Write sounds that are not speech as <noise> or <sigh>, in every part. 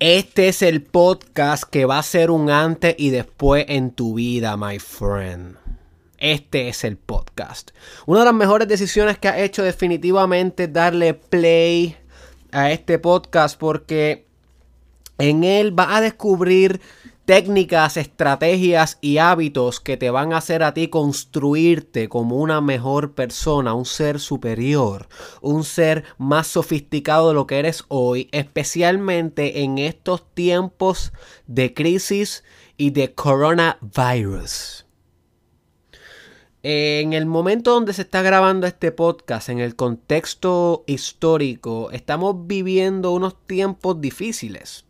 Este es el podcast que va a ser un antes y después en tu vida, my friend. Este es el podcast. Una de las mejores decisiones que ha hecho definitivamente es darle play a este podcast porque en él va a descubrir técnicas, estrategias y hábitos que te van a hacer a ti construirte como una mejor persona, un ser superior, un ser más sofisticado de lo que eres hoy, especialmente en estos tiempos de crisis y de coronavirus. En el momento donde se está grabando este podcast, en el contexto histórico, estamos viviendo unos tiempos difíciles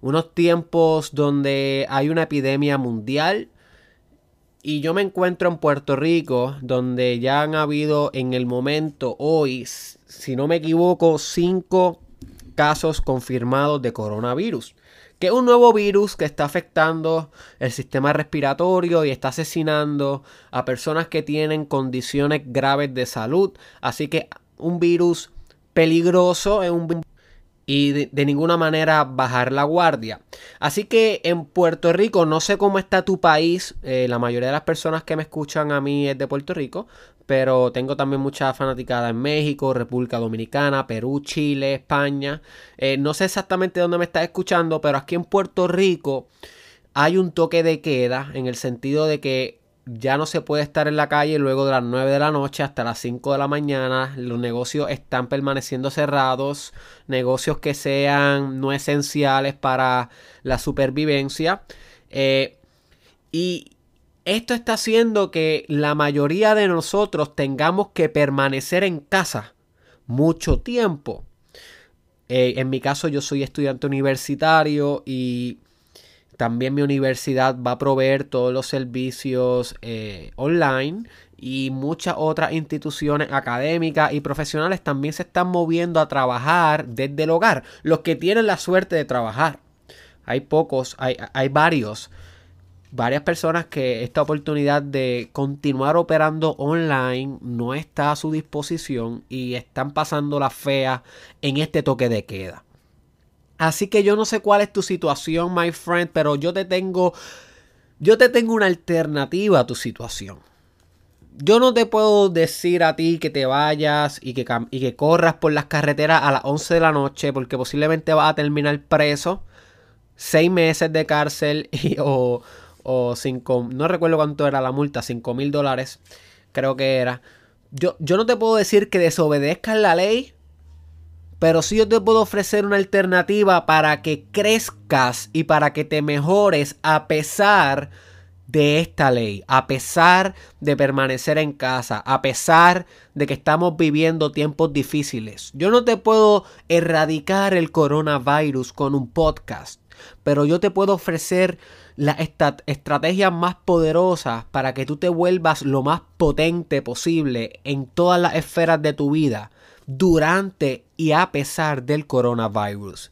unos tiempos donde hay una epidemia mundial. Y yo me encuentro en Puerto Rico, donde ya han habido en el momento hoy, si no me equivoco, cinco casos confirmados de coronavirus. Que es un nuevo virus que está afectando el sistema respiratorio y está asesinando a personas que tienen condiciones graves de salud. Así que un virus peligroso, es un y de, ninguna manera bajar la guardia. Así que en Puerto Rico, no sé cómo está tu país, eh, la mayoría de las personas que me escuchan a mí es de Puerto Rico, pero tengo también mucha fanaticada en México, República Dominicana, Perú, Chile, España. Eh, no sé exactamente dónde me estás escuchando, pero aquí en Puerto Rico hay un toque de queda en el sentido de que ya no se puede estar en la calle luego de las 9 de la noche hasta las 5 de la mañana. Los negocios están permaneciendo cerrados. Negocios que sean no esenciales para la supervivencia. Eh, y esto está haciendo que la mayoría de nosotros tengamos que permanecer en casa mucho tiempo. Eh, en mi caso yo soy estudiante universitario y también mi universidad va a proveer todos los servicios eh, online y muchas otras instituciones académicas y profesionales también se están moviendo a trabajar desde el hogar. Los que tienen la suerte de trabajar. Hay pocos, hay, hay varios, varias personas que esta oportunidad de continuar operando online no está a su disposición y están pasando la fea en este toque de queda. Así que yo no sé cuál es tu situación, my friend, pero yo te tengo yo te tengo una alternativa a tu situación. Yo no te puedo decir a ti que te vayas y que, y que corras por las carreteras a las 11 de la noche porque posiblemente vas a terminar preso, seis meses de cárcel <laughs> y, o, o cinco, no recuerdo cuánto era la multa, 5 mil dólares, creo que era. Yo, yo no te puedo decir que desobedezcas la ley pero si yo te puedo ofrecer una alternativa para que crezcas y para que te mejores a pesar de esta ley, a pesar de permanecer en casa, a pesar de que estamos viviendo tiempos difíciles. Yo no te puedo erradicar el coronavirus con un podcast, pero yo te puedo ofrecer la estrategia más poderosa para que tú te vuelvas lo más potente posible en todas las esferas de tu vida durante y a pesar del coronavirus.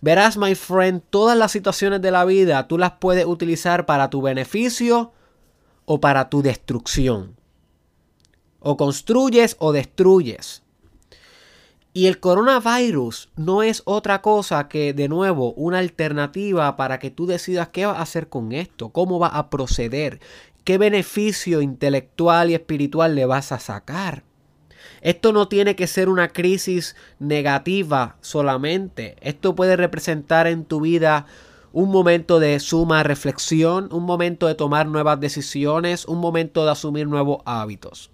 Verás, my friend, todas las situaciones de la vida tú las puedes utilizar para tu beneficio o para tu destrucción. O construyes o destruyes. Y el coronavirus no es otra cosa que, de nuevo, una alternativa para que tú decidas qué vas a hacer con esto, cómo vas a proceder, qué beneficio intelectual y espiritual le vas a sacar. Esto no tiene que ser una crisis negativa solamente. Esto puede representar en tu vida un momento de suma reflexión, un momento de tomar nuevas decisiones, un momento de asumir nuevos hábitos.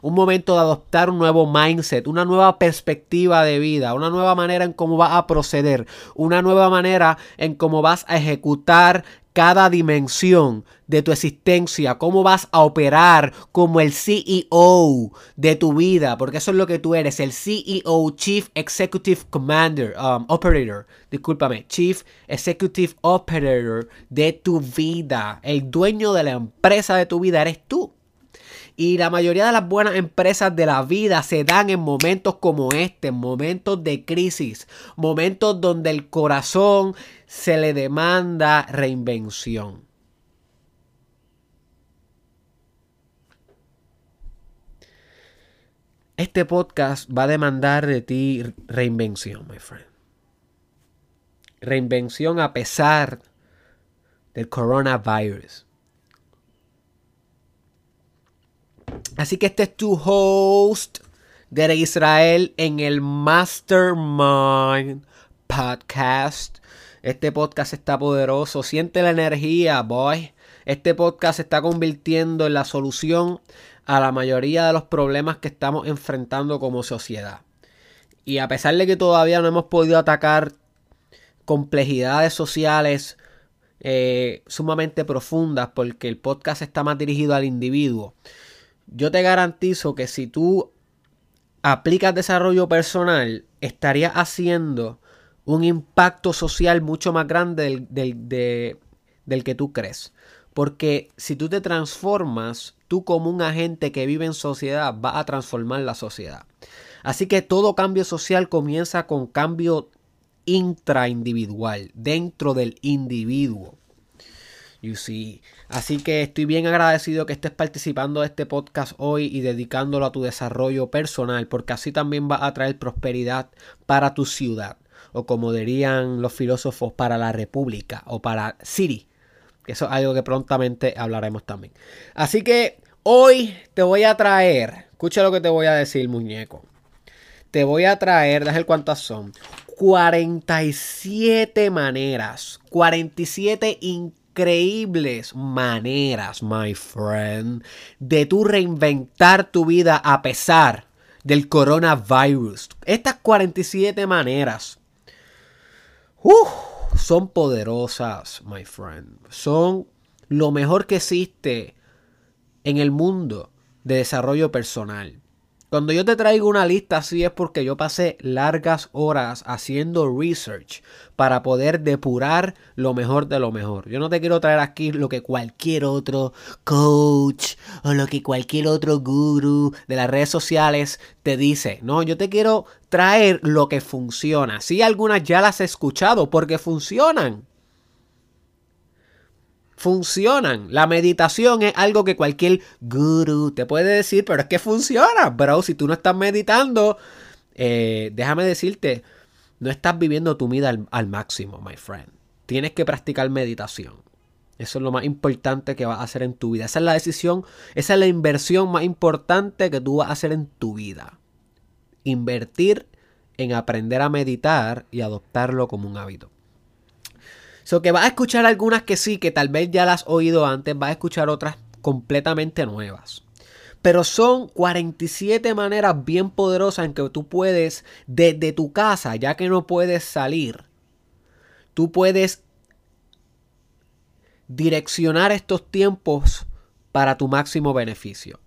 Un momento de adoptar un nuevo mindset, una nueva perspectiva de vida, una nueva manera en cómo vas a proceder, una nueva manera en cómo vas a ejecutar cada dimensión de tu existencia, cómo vas a operar como el CEO de tu vida, porque eso es lo que tú eres, el CEO, Chief Executive Commander, um, Operator, discúlpame, Chief Executive Operator de tu vida, el dueño de la empresa de tu vida eres tú. Y la mayoría de las buenas empresas de la vida se dan en momentos como este, momentos de crisis, momentos donde el corazón se le demanda reinvención. Este podcast va a demandar de ti reinvención, my friend. reinvención a pesar del coronavirus. Así que este es tu host de Israel en el Mastermind Podcast. Este podcast está poderoso. Siente la energía, boy. Este podcast se está convirtiendo en la solución a la mayoría de los problemas que estamos enfrentando como sociedad. Y a pesar de que todavía no hemos podido atacar complejidades sociales eh, sumamente profundas, porque el podcast está más dirigido al individuo, yo te garantizo que si tú aplicas desarrollo personal, estarías haciendo un impacto social mucho más grande del, del que tú crees. Porque si tú te transformas, tú como un agente que vive en sociedad, vas a transformar la sociedad. Así que todo cambio social comienza con cambio intraindividual, dentro del individuo. You see. Así que estoy bien agradecido que estés participando de este podcast hoy y dedicándolo a tu desarrollo personal, porque así también va a traer prosperidad para tu ciudad, o como dirían los filósofos, para la república o para City. Eso es algo que prontamente hablaremos también. Así que hoy te voy a traer, escucha lo que te voy a decir, muñeco. Te voy a traer, déjame cuántas son. 47 maneras, 47 increíbles maneras, my friend, de tú reinventar tu vida a pesar del coronavirus. Estas 47 maneras son poderosas, my friend. Son lo mejor que existe en el mundo de desarrollo personal. Cuando yo te traigo una lista así es porque yo pasé largas horas haciendo research para poder depurar lo mejor de lo mejor. Yo no te quiero traer aquí lo que cualquier otro coach o lo que cualquier otro guru de las redes sociales te dice. No, yo te quiero traer lo que funciona. Sí, algunas ya las he escuchado porque funcionan funcionan. La meditación es algo que cualquier guru te puede decir, pero es que funciona, bro. Si tú no estás meditando, eh, déjame decirte, no estás viviendo tu vida al, máximo, my friend. Tienes que practicar meditación. Eso es lo más importante que vas a hacer en tu vida. Esa es la decisión, esa es la inversión más importante que tú vas a hacer en tu vida. Invertir en aprender a meditar y adoptarlo como un hábito. So que vas a escuchar algunas que sí, que tal vez ya las has oído antes, vas a escuchar otras completamente nuevas. Pero son 47 maneras bien poderosas en que tú puedes, desde tu casa, ya que no puedes salir, tú puedes direccionar estos tiempos para tu máximo beneficio.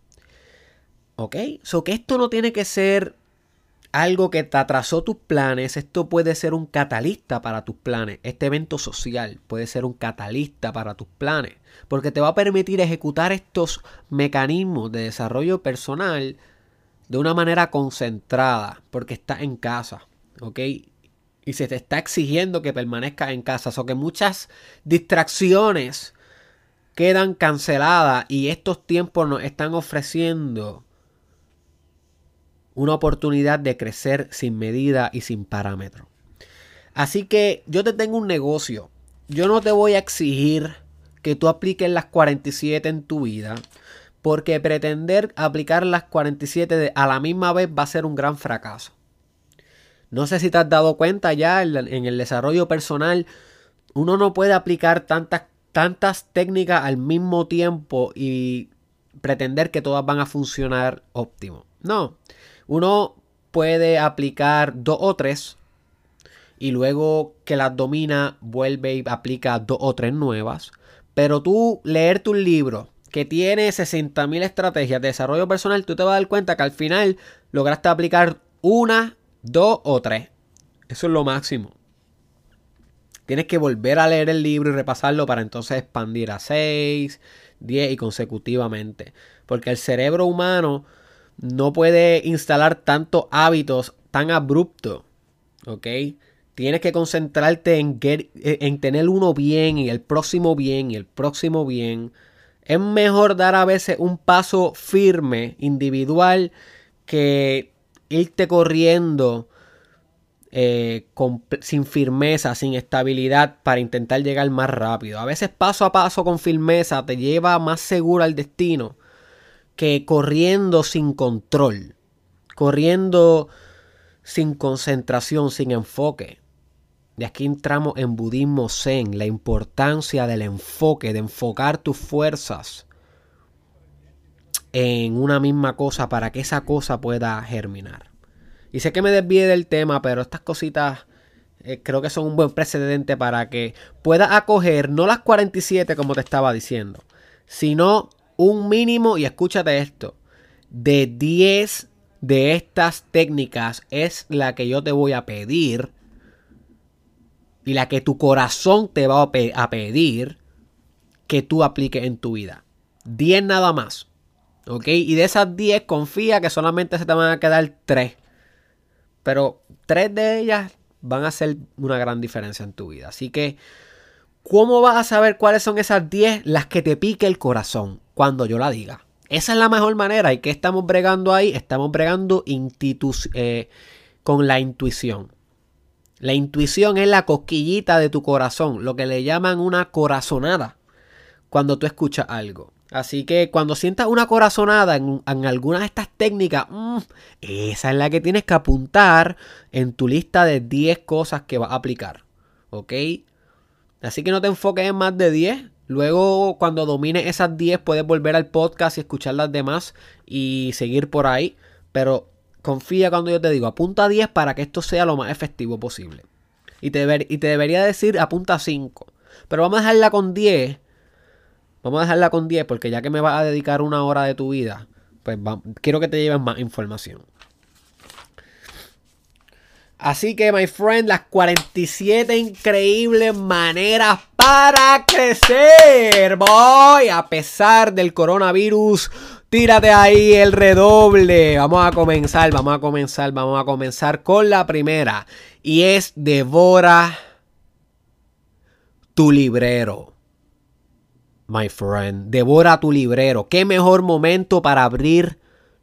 ¿Ok? So que esto no tiene que ser algo que te atrasó tus planes, esto puede ser un catalista para tus planes. Este evento social puede ser un catalista para tus planes, porque te va a permitir ejecutar estos mecanismos de desarrollo personal de una manera concentrada, porque estás en casa, ¿ok? Y se te está exigiendo que permanezcas en casa, o que muchas distracciones quedan canceladas y estos tiempos nos están ofreciendo una oportunidad de crecer sin medida y sin parámetro. Así que yo te tengo un negocio. Yo no te voy a exigir que tú apliques las 47 en tu vida, porque pretender aplicar las 47 a la misma vez va a ser un gran fracaso. No sé si te has dado cuenta ya en el desarrollo personal, uno no puede aplicar tantas, tantas técnicas al mismo tiempo y pretender que todas van a funcionar óptimo. No, uno puede aplicar dos o tres y luego que las domina vuelve y aplica dos o tres nuevas. Pero tú leerte un libro que tiene 60.000 estrategias de desarrollo personal, tú te vas a dar cuenta que al final lograste aplicar una, dos o tres. Eso es lo máximo. Tienes que volver a leer el libro y repasarlo para entonces expandir a 6, 10 y consecutivamente. Porque el cerebro humano no puede instalar tantos hábitos tan abruptos. ¿Ok? Tienes que concentrarte en, en tener uno bien y el próximo bien y el próximo bien. Es mejor dar a veces un paso firme, individual, que irte corriendo eh, sin firmeza, sin estabilidad para intentar llegar más rápido. A veces paso a paso con firmeza te lleva más seguro al destino que corriendo sin control, corriendo sin concentración, sin enfoque. De aquí entramos en budismo zen, la importancia del enfoque, de enfocar tus fuerzas en una misma cosa para que esa cosa pueda germinar. Y sé que me desvíe del tema, pero estas cositas eh, creo que son un buen precedente para que puedas acoger no las 47 como te estaba diciendo, sino un mínimo, y escúchate esto, de 10 de estas técnicas es la que yo te voy a pedir y la que tu corazón te va a pedir que tú apliques en tu vida. 10 nada más. ¿Ok? Y de esas 10 confía que solamente se te van a quedar 3. Pero 3 de ellas van a hacer una gran diferencia en tu vida. Así que, ¿cómo vas a saber cuáles son esas 10? Las que te pique el corazón cuando yo la diga. Esa es la mejor manera. ¿Y qué estamos bregando ahí? Estamos bregando eh, con la intuición. La intuición es la cosquillita de tu corazón, lo que le llaman una corazonada cuando tú escuchas algo. Así que cuando sientas una corazonada en, alguna de estas técnicas, mm, esa es la que tienes que apuntar en tu lista de 10 cosas que vas a aplicar. ¿Ok? Así que no te enfoques en más de 10. Luego, cuando domines esas 10, puedes volver al podcast y escuchar las demás y seguir por ahí. Pero confía cuando yo te digo, apunta 10 para que esto sea lo más efectivo posible. Y te, y te debería decir, apunta 5. Pero vamos a dejarla con 10. Vamos a dejarla con 10 porque ya que me vas a dedicar una hora de tu vida, pues quiero que te lleves más información. Así que, my friend, las 47 increíbles maneras para crecer. Voy, a pesar del coronavirus, tírate ahí el redoble. Vamos a comenzar, vamos a comenzar, vamos a comenzar con la primera. Y es devora tu librero. My friend, devora tu librero. Qué mejor momento para abrir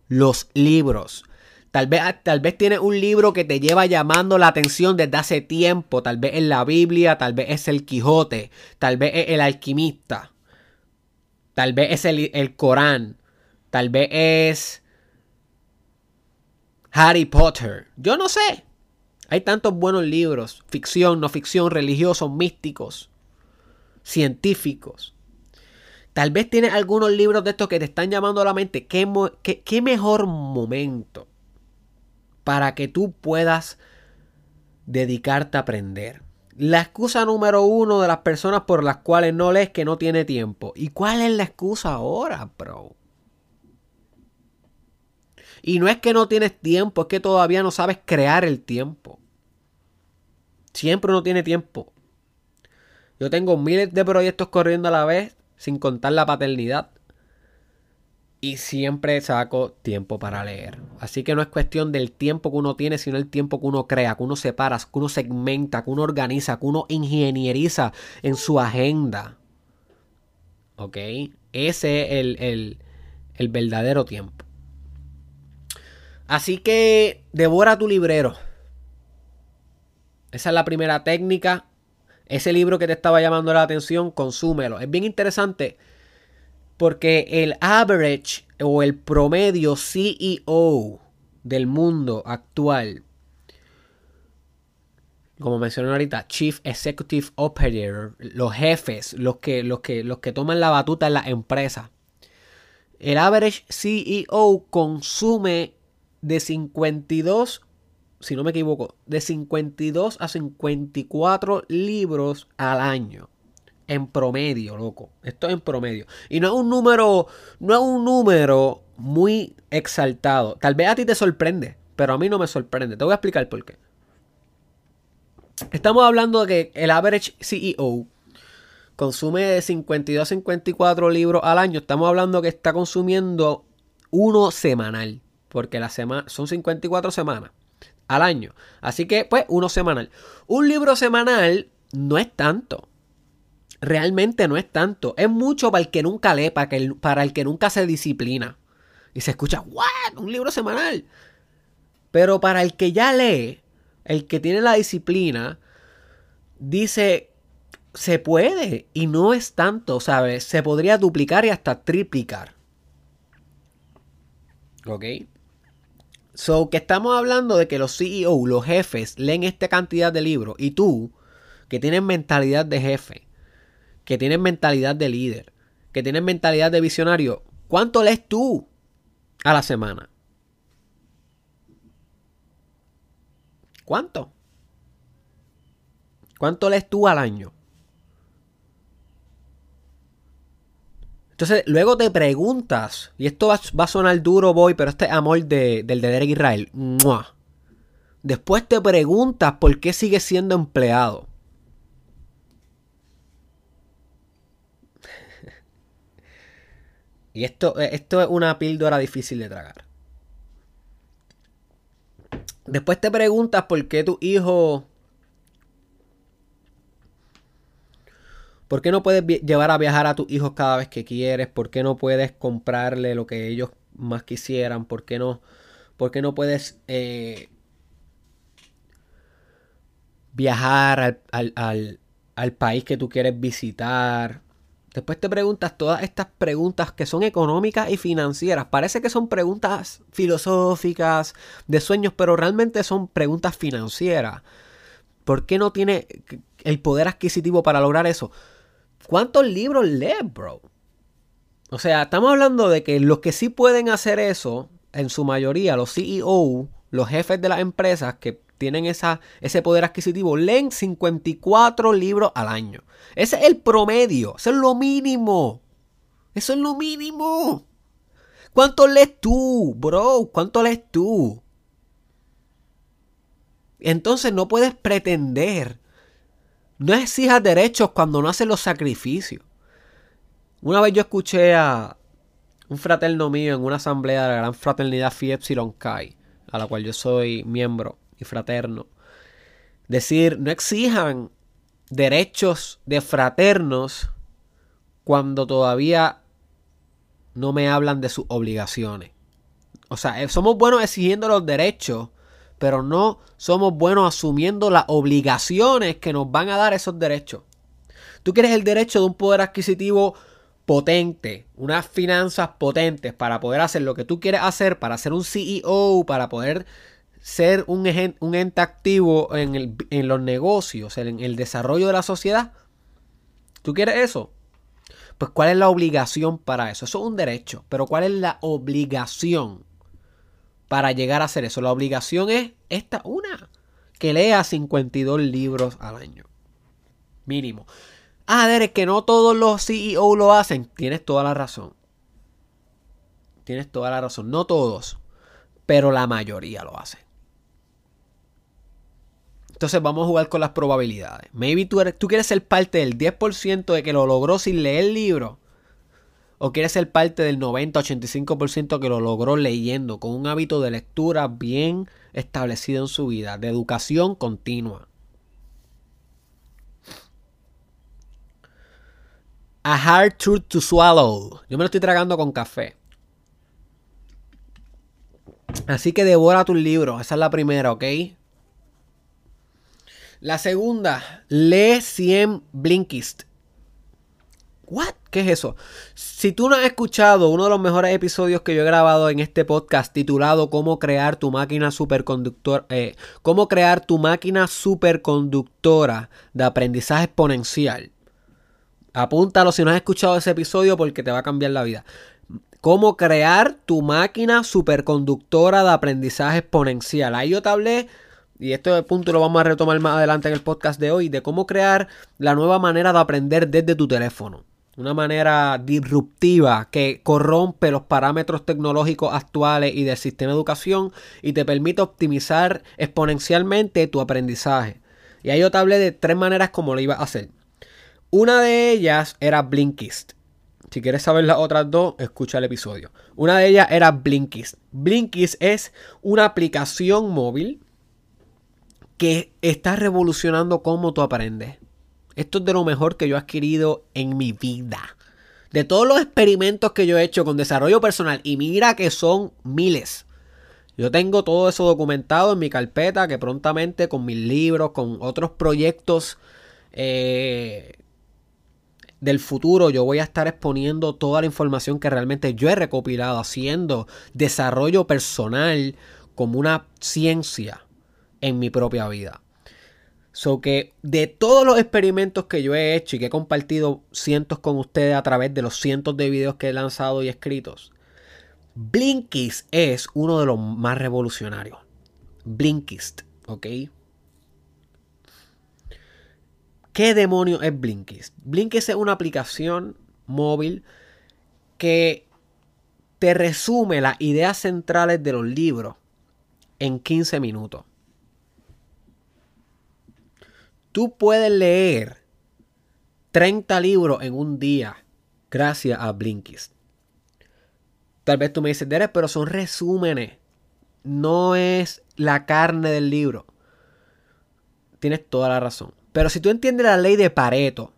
los libros. Tal vez, tal vez tienes un libro que te lleva llamando la atención desde hace tiempo. Tal vez es la Biblia, tal vez es el Quijote, tal vez es el alquimista, tal vez es el, el Corán, tal vez es Harry Potter. Yo no sé. Hay tantos buenos libros, ficción, no ficción, religiosos, místicos, científicos. Tal vez tienes algunos libros de estos que te están llamando a la mente. qué, qué mejor momento para que tú puedas dedicarte a aprender. La excusa número uno de las personas por las cuales no lees que no tiene tiempo. ¿Y cuál es la excusa ahora, bro? Y no es que no tienes tiempo, es que todavía no sabes crear el tiempo. Siempre uno tiene tiempo. Yo tengo miles de proyectos corriendo a la vez, sin contar la paternidad y siempre saco tiempo para leer. Así que no es cuestión del tiempo que uno tiene, sino el tiempo que uno crea, que uno separa, que uno segmenta, que uno organiza, que uno ingenieriza en su agenda. ¿Ok? Ese es el, el, el verdadero tiempo. Así que devora tu librero. Esa es la primera técnica. Ese libro que te estaba llamando la atención, consúmelo. Es bien interesante porque el average o el promedio CEO del mundo actual, como mencioné ahorita, Chief Executive Operator, los jefes, los que, los que, los que toman la batuta en la empresa. El average CEO consume de 52, si no me equivoco, de 52 a 54 libros al año. En promedio, loco. Esto es en promedio. Y no es un número, no es un número muy exaltado. Tal vez a ti te sorprende, pero a mí no me sorprende. Te voy a explicar por qué. Estamos hablando de que el average CEO consume de 52 a 54 libros al año. Estamos hablando que está consumiendo uno semanal. Porque la semana son 54 semanas al año. Así que, pues, uno semanal. Un libro semanal no es tanto realmente no es tanto. Es mucho para el que nunca lee, para, el, para el que nunca se disciplina. Y se escucha, ¿what? Un libro semanal. Pero para el que ya lee, el que tiene la disciplina, dice, se puede y no es tanto, ¿sabes? Se podría duplicar y hasta triplicar. ¿Ok? So, que estamos hablando de que los CEO, los jefes, leen esta cantidad de libros y tú, que tienes mentalidad de jefe, que tienes mentalidad de líder, que tienes mentalidad de visionario, ¿cuánto lees tú a la semana? ¿Cuánto? ¿Cuánto lees tú al año? Entonces, luego te preguntas, y esto va, a sonar duro, boy, pero este amor de, del de Derek Israel. Después te preguntas por qué sigue siendo empleado. Y esto, esto es una píldora difícil de tragar. Después te preguntas por qué tu hijo ¿Por qué no puedes llevar a viajar a tus hijos cada vez que quieres? ¿Por qué no puedes comprarle lo que ellos más quisieran? ¿Por qué no, por qué no puedes eh, viajar al, país que tú quieres visitar? Después te preguntas todas estas preguntas que son económicas y financieras. Parece que son preguntas filosóficas, de sueños, pero realmente son preguntas financieras. ¿Por qué no tiene el poder adquisitivo para lograr eso? ¿Cuántos libros lees, bro? O sea, estamos hablando de que los que sí pueden hacer eso, en su mayoría, los CEO, los jefes de las empresas que tienen esa, ese poder adquisitivo, leen 54 libros al año. Ese es el promedio, eso es lo mínimo. Eso es lo mínimo. ¿Cuánto lees tú, bro? ¿Cuánto lees tú? Entonces no puedes pretender no exijas derechos cuando no haces los sacrificios. Una vez yo escuché a un fraterno mío en una asamblea de la gran fraternidad Phi Epsilon Chi, a la cual yo soy miembro y fraterno, decir, no exijan derechos de fraternos cuando todavía no me hablan de sus obligaciones. O sea, eh, somos buenos exigiendo los derechos pero no somos buenos asumiendo las obligaciones que nos van a dar esos derechos. Tú quieres el derecho de un poder adquisitivo potente, unas finanzas potentes para poder hacer lo que tú quieres hacer, para ser un CEO, para poder ser un, ente activo en, los negocios, en el desarrollo de la sociedad. ¿Tú quieres eso? Pues ¿cuál es la obligación para eso? Eso es un derecho, pero ¿cuál es la obligación? para llegar a hacer eso. La obligación es esta, una, que lea 52 libros al año. Mínimo. Ah, Derek, que no todos los CEO lo hacen. Tienes toda la razón. Tienes toda la razón. No todos, pero la mayoría lo hacen. Entonces vamos a jugar con las probabilidades. Maybe tú, tú quieres ser parte del 10% de que lo logró sin leer el libro o quiere ser parte del 90-85% que lo logró leyendo, con un hábito de lectura bien establecido en su vida, de educación continua. A hard truth to swallow. Yo me lo estoy tragando con café. Así que devora tus libros. Esa es la primera, ¿ok? La segunda, lee 100 Blinkist. ¿What? ¿Qué es eso? Si tú no has escuchado uno de los mejores episodios que yo he grabado en este podcast titulado Cómo crear tu máquina superconductora, eh, cómo crear tu máquina superconductora de aprendizaje exponencial. Apúntalo si no has escuchado ese episodio porque te va a cambiar la vida. Cómo crear tu máquina superconductora de aprendizaje exponencial. Ahí yo te hablé y este punto lo vamos a retomar más adelante en el podcast de hoy, de cómo crear la nueva manera de aprender desde tu teléfono una manera disruptiva que corrompe los parámetros tecnológicos actuales y del sistema de educación y te permite optimizar exponencialmente tu aprendizaje. Y ahí yo te hablé de tres maneras como lo iba a hacer. Una de ellas era Blinkist. Si quieres saber las otras dos, escucha el episodio. Una de ellas era Blinkist. Blinkist es una aplicación móvil que está revolucionando cómo tú aprendes. Esto es de lo mejor que yo he adquirido en mi vida. De todos los experimentos que yo he hecho con desarrollo personal, y mira que son miles, Yo tengo todo eso documentado en mi carpeta que prontamente con mis libros, con otros proyectos eh, del futuro, yo voy a estar exponiendo toda la información que realmente yo he recopilado, haciendo desarrollo personal como una ciencia en mi propia vida. So que de todos los experimentos que yo he hecho y que he compartido cientos con ustedes a través de los cientos de videos que he lanzado y escritos, Blinkist es uno de los más revolucionarios. Blinkist, ¿ok? ¿Qué demonio es Blinkist? Blinkist es una aplicación móvil que te resume las ideas centrales de los libros en 15 minutos. Tú puedes leer 30 libros en un día gracias a Blinkist. Tal vez tú me dices, Derek, pero son resúmenes. No es la carne del libro. Tienes toda la razón. Pero si tú entiendes la ley de Pareto,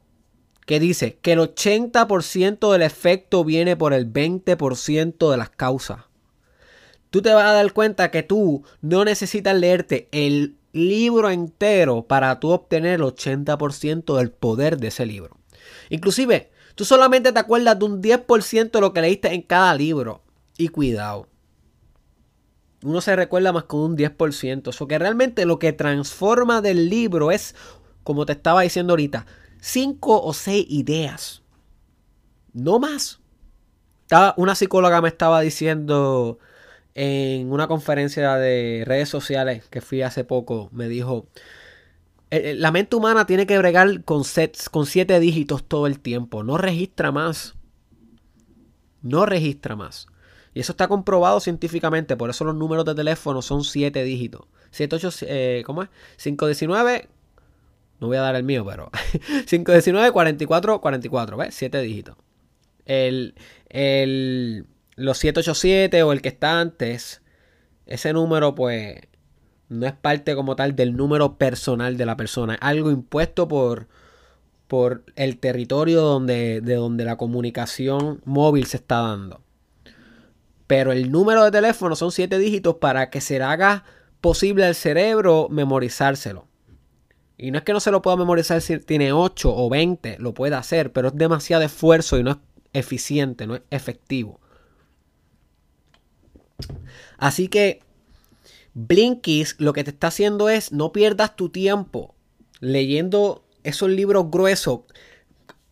que dice que el 80% del efecto viene por el 20% de las causas, tú te vas a dar cuenta que tú no necesitas leerte el libro entero para tú obtener el 80% del poder de ese libro. Inclusive, Tú solamente te acuerdas de un 10% de lo que leíste en cada libro. Y cuidado. Uno se recuerda más con un 10%. Eso que realmente lo que transforma del libro es, como te estaba diciendo ahorita, 5 o 6 ideas. No más. Una psicóloga me estaba diciendo en una conferencia de redes sociales que fui hace poco, me dijo, eh, eh, la mente humana tiene que bregar con, sets, siete dígitos todo el tiempo. No registra más. No registra más. Y eso está comprobado científicamente. Por eso los números de teléfono son siete dígitos. 78, eh, ¿cómo es? 519. No voy a dar el mío, pero. 519, 44, 44. ¿Ves? Siete dígitos. El, el, los 787 o el que está antes. Ese número, pues no es parte como tal del número personal de la persona, es algo impuesto por, por el territorio donde, de donde la comunicación móvil se está dando. Pero el número de teléfono son siete dígitos para que se haga posible al cerebro memorizárselo. Y no es que no se lo pueda memorizar si tiene 8 o 20, lo puede hacer, pero es demasiado esfuerzo y no es eficiente, no es efectivo. Así que Blinkist lo que te está haciendo es no pierdas tu tiempo leyendo esos libros gruesos.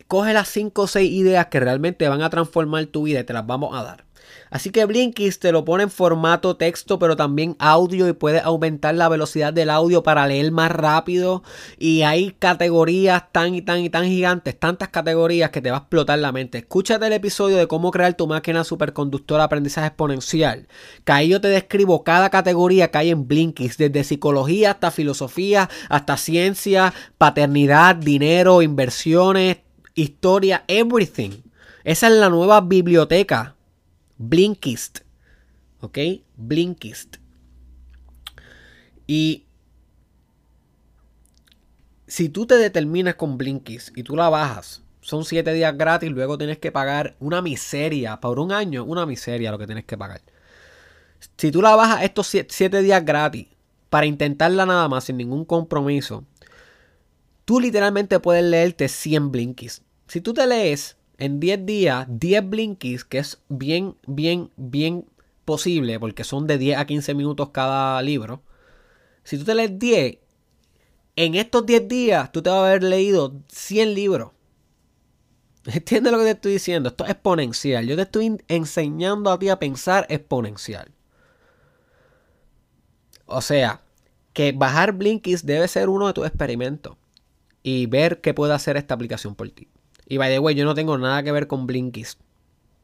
Coge las 5 o 6 ideas que realmente van a transformar tu vida y te las vamos a dar. Así que Blinkist te lo pone en formato texto, pero también audio y puedes aumentar la velocidad del audio para leer más rápido. Y hay categorías tan y tan y tan gigantes, tantas categorías que te va a explotar la mente. Escúchate el episodio de cómo crear tu máquina superconductora aprendizaje exponencial. Que ahí yo te describo cada categoría que hay en Blinkist, desde psicología hasta filosofía, hasta ciencia, paternidad, dinero, inversiones, historia, everything. Esa es la nueva biblioteca Blinkist. ¿Ok? Blinkist. Y si tú te determinas con Blinkist y tú la bajas, son 7 días gratis, luego tienes que pagar una miseria. Por un año, una miseria lo que tienes que pagar. Si tú la bajas estos 7 días gratis para intentarla nada más sin ningún compromiso, tú literalmente puedes leerte 100 Blinkist. Si tú te lees en 10 días 10 blinkies, que es bien, bien, bien posible, porque son de 10 a 15 minutos cada libro. Si tú te lees 10, en estos 10 días tú te vas a haber leído 100 libros. <laughs> ¿Entiendes lo que te estoy diciendo? Esto es exponencial. Yo te estoy enseñando a ti a pensar exponencial. O sea, que bajar Blinkist debe ser uno de tus experimentos y ver qué puede hacer esta aplicación por ti. Y by the way, yo no tengo nada que ver con Blinkies.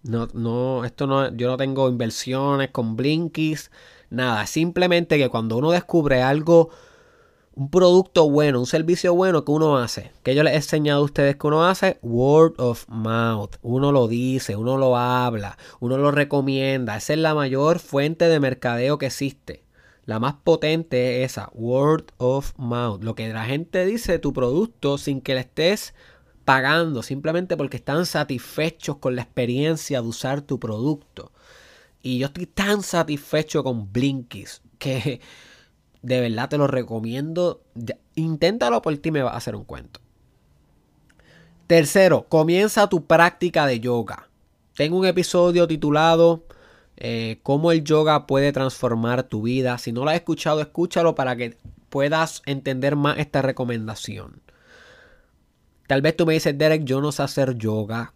No, no, esto no, yo no tengo inversiones con Blinkies, nada. Simplemente que cuando uno descubre algo, un producto bueno, un servicio bueno que uno hace, que yo les he enseñado a ustedes que uno hace, word of mouth. Uno lo dice, uno lo habla, uno lo recomienda. Esa es la mayor fuente de mercadeo que existe. La más potente es esa, word of mouth. Lo que la gente dice de tu producto sin que le estés pagando simplemente porque están satisfechos con la experiencia de usar tu producto. Y yo estoy tan satisfecho con Blinkies que de verdad te lo recomiendo. Inténtalo por ti, me va a hacer un cuento. Tercero, comienza tu práctica de yoga. Tengo un episodio titulado eh, Cómo el yoga puede transformar tu vida. Si no lo has escuchado, escúchalo para que puedas entender más esta recomendación. Tal vez tú me dices, Derek, yo no sé hacer yoga.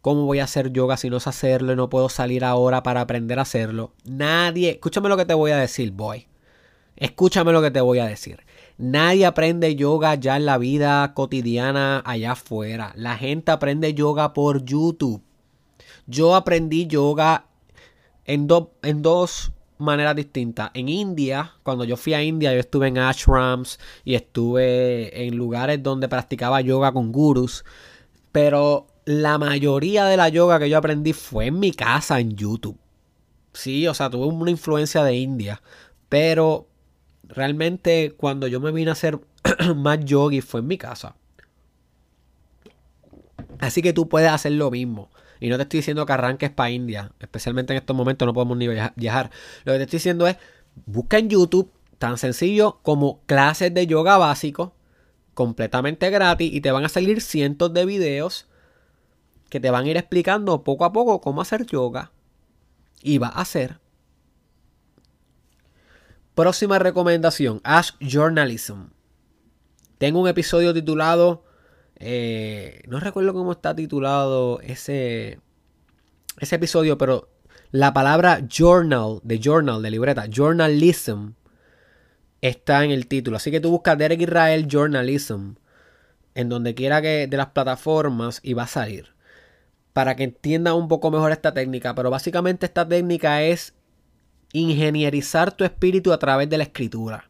¿Cómo voy a hacer yoga si no sé hacerlo y no puedo salir ahora para aprender a hacerlo? Nadie, escúchame lo que te voy a decir, boy. Escúchame lo que te voy a decir. Nadie aprende yoga ya en la vida cotidiana allá afuera. La gente aprende yoga por YouTube. Yo aprendí yoga en, en dos maneras distintas. En India, cuando yo fui a India, yo estuve en ashrams y estuve en lugares donde practicaba yoga con gurus. Pero la mayoría de la yoga que yo aprendí fue en mi casa, en YouTube. Sí, o sea, tuve una influencia de India. Pero realmente cuando yo me vine a hacer <clears throat> más yogi fue en mi casa. Así que tú puedes hacer lo mismo. Y no te estoy diciendo que arranques para India. Especialmente en estos momentos no podemos ni viajar. Lo que te estoy diciendo es, busca en YouTube tan sencillo como clases de yoga básico, completamente gratis, y te van a salir cientos de videos que te van a ir explicando poco a poco cómo hacer yoga. Y va a hacer. Próxima recomendación, Ask Journalism. Tengo un episodio titulado eh, no recuerdo cómo está titulado ese, ese episodio, pero la palabra journal, de journal, de libreta, journalism, está en el título. Así que tú buscas Derek Israel Journalism en donde quiera que de las plataformas y va a salir. Para que entiendan un poco mejor esta técnica. Pero básicamente esta técnica es ingenierizar tu espíritu a través de la escritura.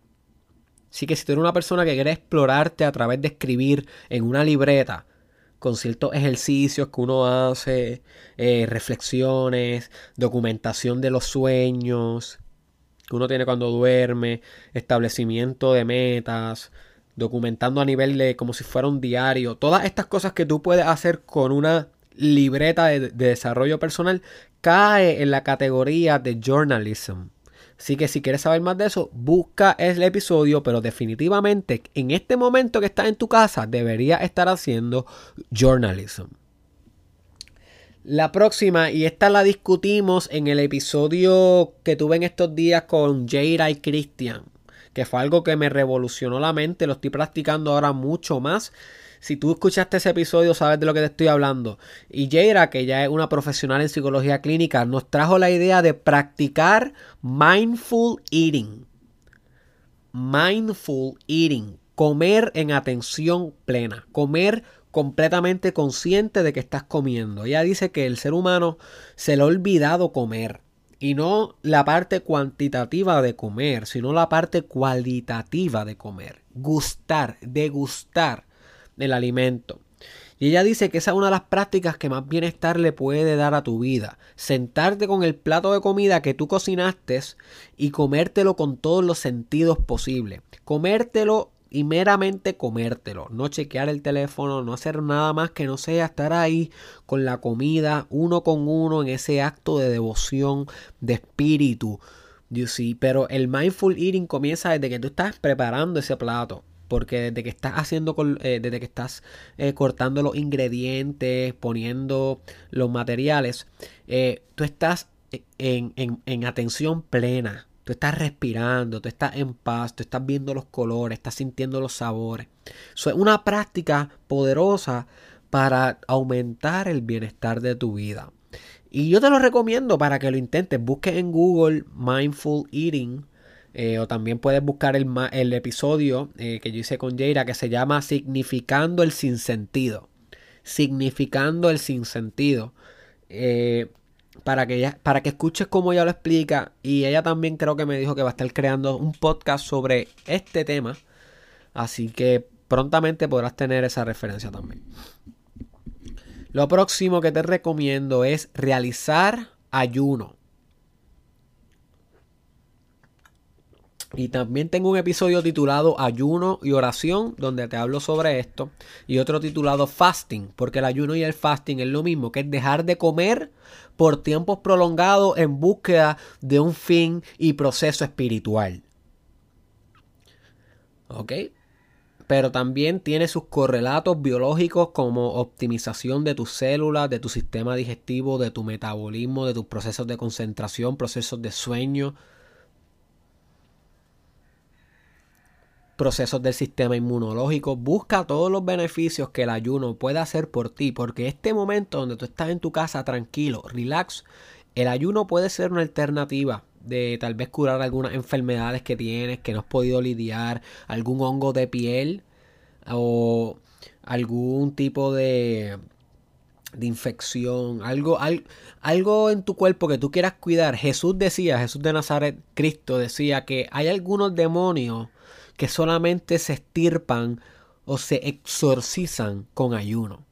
Así que si tú eres una persona que quiere explorarte a través de escribir en una libreta, con ciertos ejercicios que uno hace, eh, reflexiones, documentación de los sueños que uno tiene cuando duerme, establecimiento de metas, documentando a nivel de como si fuera un diario, todas estas cosas que tú puedes hacer con una libreta de desarrollo personal cae en la categoría de journalism. Así que si quieres saber más de eso, busca el episodio, pero definitivamente en este momento que estás en tu casa deberías estar haciendo journalism. La próxima, y esta la discutimos en el episodio que tuve en estos días con Jada y Christian, que fue algo que me revolucionó la mente, lo estoy practicando ahora mucho más si tú escuchaste ese episodio, sabes de lo que te estoy hablando. Y Jaira, que ya es una profesional en psicología clínica, nos trajo la idea de practicar mindful eating. Mindful eating. Comer en atención plena. Comer completamente consciente de que estás comiendo. Ella dice que el ser humano se le ha olvidado comer. Y no la parte cuantitativa de comer, sino la parte cualitativa de comer. Gustar, degustar el alimento. Y ella dice que esa es una de las prácticas que más bienestar le puede dar a tu vida. Sentarte con el plato de comida que tú cocinaste y comértelo con todos los sentidos posibles. Comértelo y meramente comértelo. No chequear el teléfono, no hacer nada más que no sea estar ahí con la comida uno con uno en ese acto de devoción, de espíritu. You see? Pero el mindful eating comienza desde que tú estás preparando ese plato. Porque desde que estás haciendo, eh, desde que estás eh, cortando los ingredientes, poniendo los materiales, eh, tú estás en, en, atención plena. Tú estás respirando, tú estás en paz, tú estás viendo los colores, estás sintiendo los sabores. Eso es una práctica poderosa para aumentar el bienestar de tu vida. Y yo te lo recomiendo para que lo intentes. Busque en Google Mindful Eating eh, o también puedes buscar el, el episodio eh, que yo hice con Jaira que se llama Significando el sinsentido. Significando el sinsentido. Eh, para, que para que escuches cómo ella lo explica. Y ella también creo que me dijo que va a estar creando un podcast sobre este tema. Así que prontamente podrás tener esa referencia también. Lo próximo que te recomiendo es realizar ayuno. Y también tengo un episodio titulado Ayuno y oración, donde te hablo sobre esto. Y otro titulado Fasting, porque el ayuno y el fasting es lo mismo, que es dejar de comer por tiempos prolongados en búsqueda de un fin y proceso espiritual. ¿Ok? Pero también tiene sus correlatos biológicos como optimización de tus células, de tu sistema digestivo, de tu metabolismo, de tus procesos de concentración, procesos de sueño, procesos del sistema inmunológico. Busca todos los beneficios que el ayuno puede hacer por ti, porque este momento donde tú estás en tu casa tranquilo, relax, el ayuno puede ser una alternativa de tal vez curar algunas enfermedades que tienes, que no has podido lidiar, algún hongo de piel o algún tipo de, de infección, algo, algo en tu cuerpo que tú quieras cuidar. Jesús decía, Jesús de Nazaret, Cristo decía que hay algunos demonios que solamente se estirpan o se exorcizan con ayuno.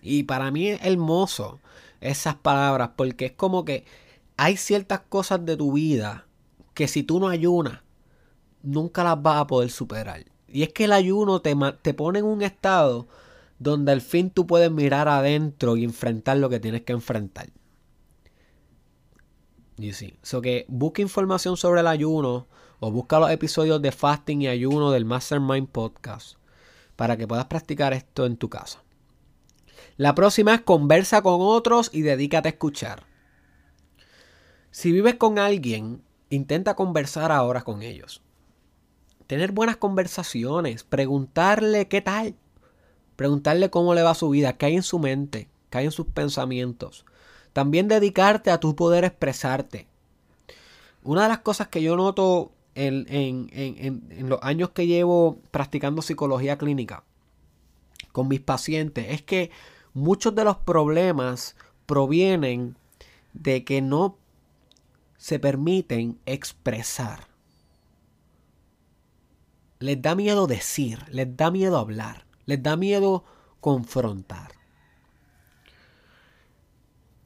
Y para mí es hermoso esas palabras porque es como que hay ciertas cosas de tu vida que si tú no ayunas, nunca las vas a poder superar. Y es que el ayuno te, te pone en un estado donde al fin tú puedes mirar adentro y enfrentar lo que tienes que enfrentar. Y sí, so que busca información sobre el ayuno o busca los episodios de fasting y ayuno del Mastermind Podcast para que puedas practicar esto en tu casa. La próxima es conversa con otros y dedícate a escuchar. Si vives con alguien, intenta conversar ahora con ellos. Tener buenas conversaciones, preguntarle qué tal, preguntarle cómo le va su vida, qué hay en su mente, qué hay en sus pensamientos. También dedicarte a tu poder expresarte. Una de las cosas que yo noto en, los años que llevo practicando psicología clínica con mis pacientes es que muchos de los problemas provienen de que no se permiten expresar. Les da miedo decir, les da miedo hablar, les da miedo confrontar.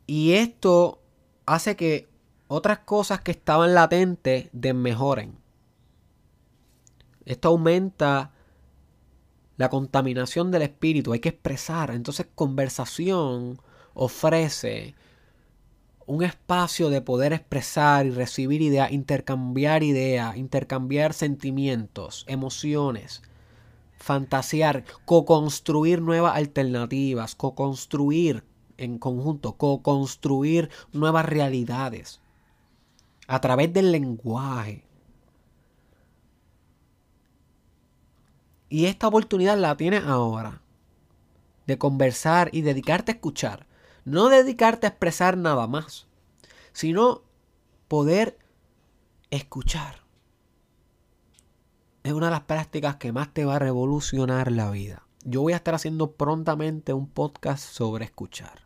Y esto hace que otras cosas que estaban latentes desmejoren. Esto aumenta la contaminación del espíritu. Hay que expresar. Entonces conversación ofrece un espacio de poder expresar y recibir ideas, intercambiar ideas, intercambiar sentimientos, emociones, fantasear, co-construir nuevas alternativas, co-construir en conjunto, co-construir nuevas realidades a través del lenguaje. Y esta oportunidad la tienes ahora. De conversar y dedicarte a escuchar. No dedicarte a expresar nada más. Sino poder escuchar. Es una de las prácticas que más te va a revolucionar la vida. Yo voy a estar haciendo prontamente un podcast sobre escuchar.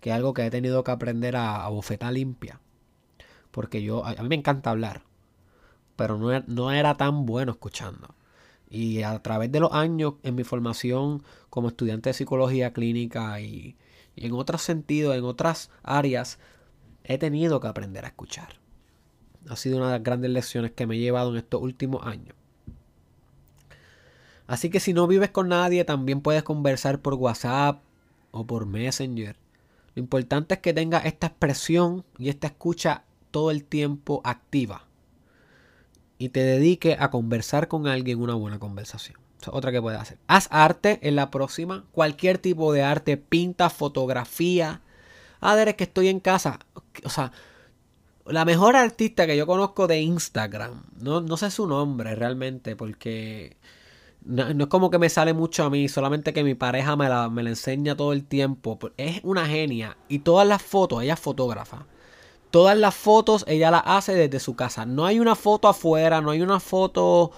Que es algo que he tenido que aprender a, bofeta limpia. Porque yo, a, mí me encanta hablar. Pero no, no era tan bueno escuchando. Y a través de los años en mi formación como estudiante de psicología clínica y, en otros sentidos, en otras áreas, he tenido que aprender a escuchar. Ha sido una de las grandes lecciones que me he llevado en estos últimos años. Así que si no vives con nadie, también puedes conversar por WhatsApp o por Messenger. Lo importante es que tengas esta expresión y esta escucha todo el tiempo activa y te dedique a conversar con alguien una buena conversación. otra que puedes hacer. Haz arte en la próxima. Cualquier tipo de arte. Pinta, fotografía. Ah, es que estoy en casa. O sea, la mejor artista que yo conozco de Instagram. No, no sé su nombre realmente. Porque no, es como que me sale mucho a mí. Solamente que mi pareja me la, me la enseña todo el tiempo. Es una genia. Y todas las fotos, ella es fotógrafa. Todas las fotos ella las hace desde su casa. No hay una foto afuera, no hay una foto,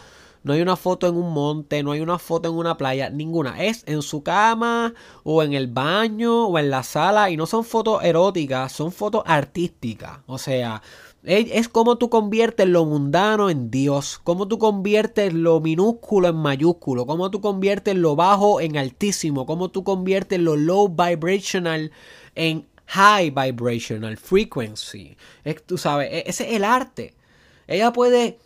no hay una foto en un monte, no hay una foto en una playa, ninguna. Es en su cama o en el baño o en la sala y no son fotos eróticas, son fotos artísticas. O sea, es como tú conviertes lo mundano en Dios, como tú conviertes lo minúsculo en mayúsculo, como tú conviertes lo bajo en altísimo, como tú conviertes lo low vibrational en high vibrational frequency. tú sabes, e, ese es el arte. Ella puede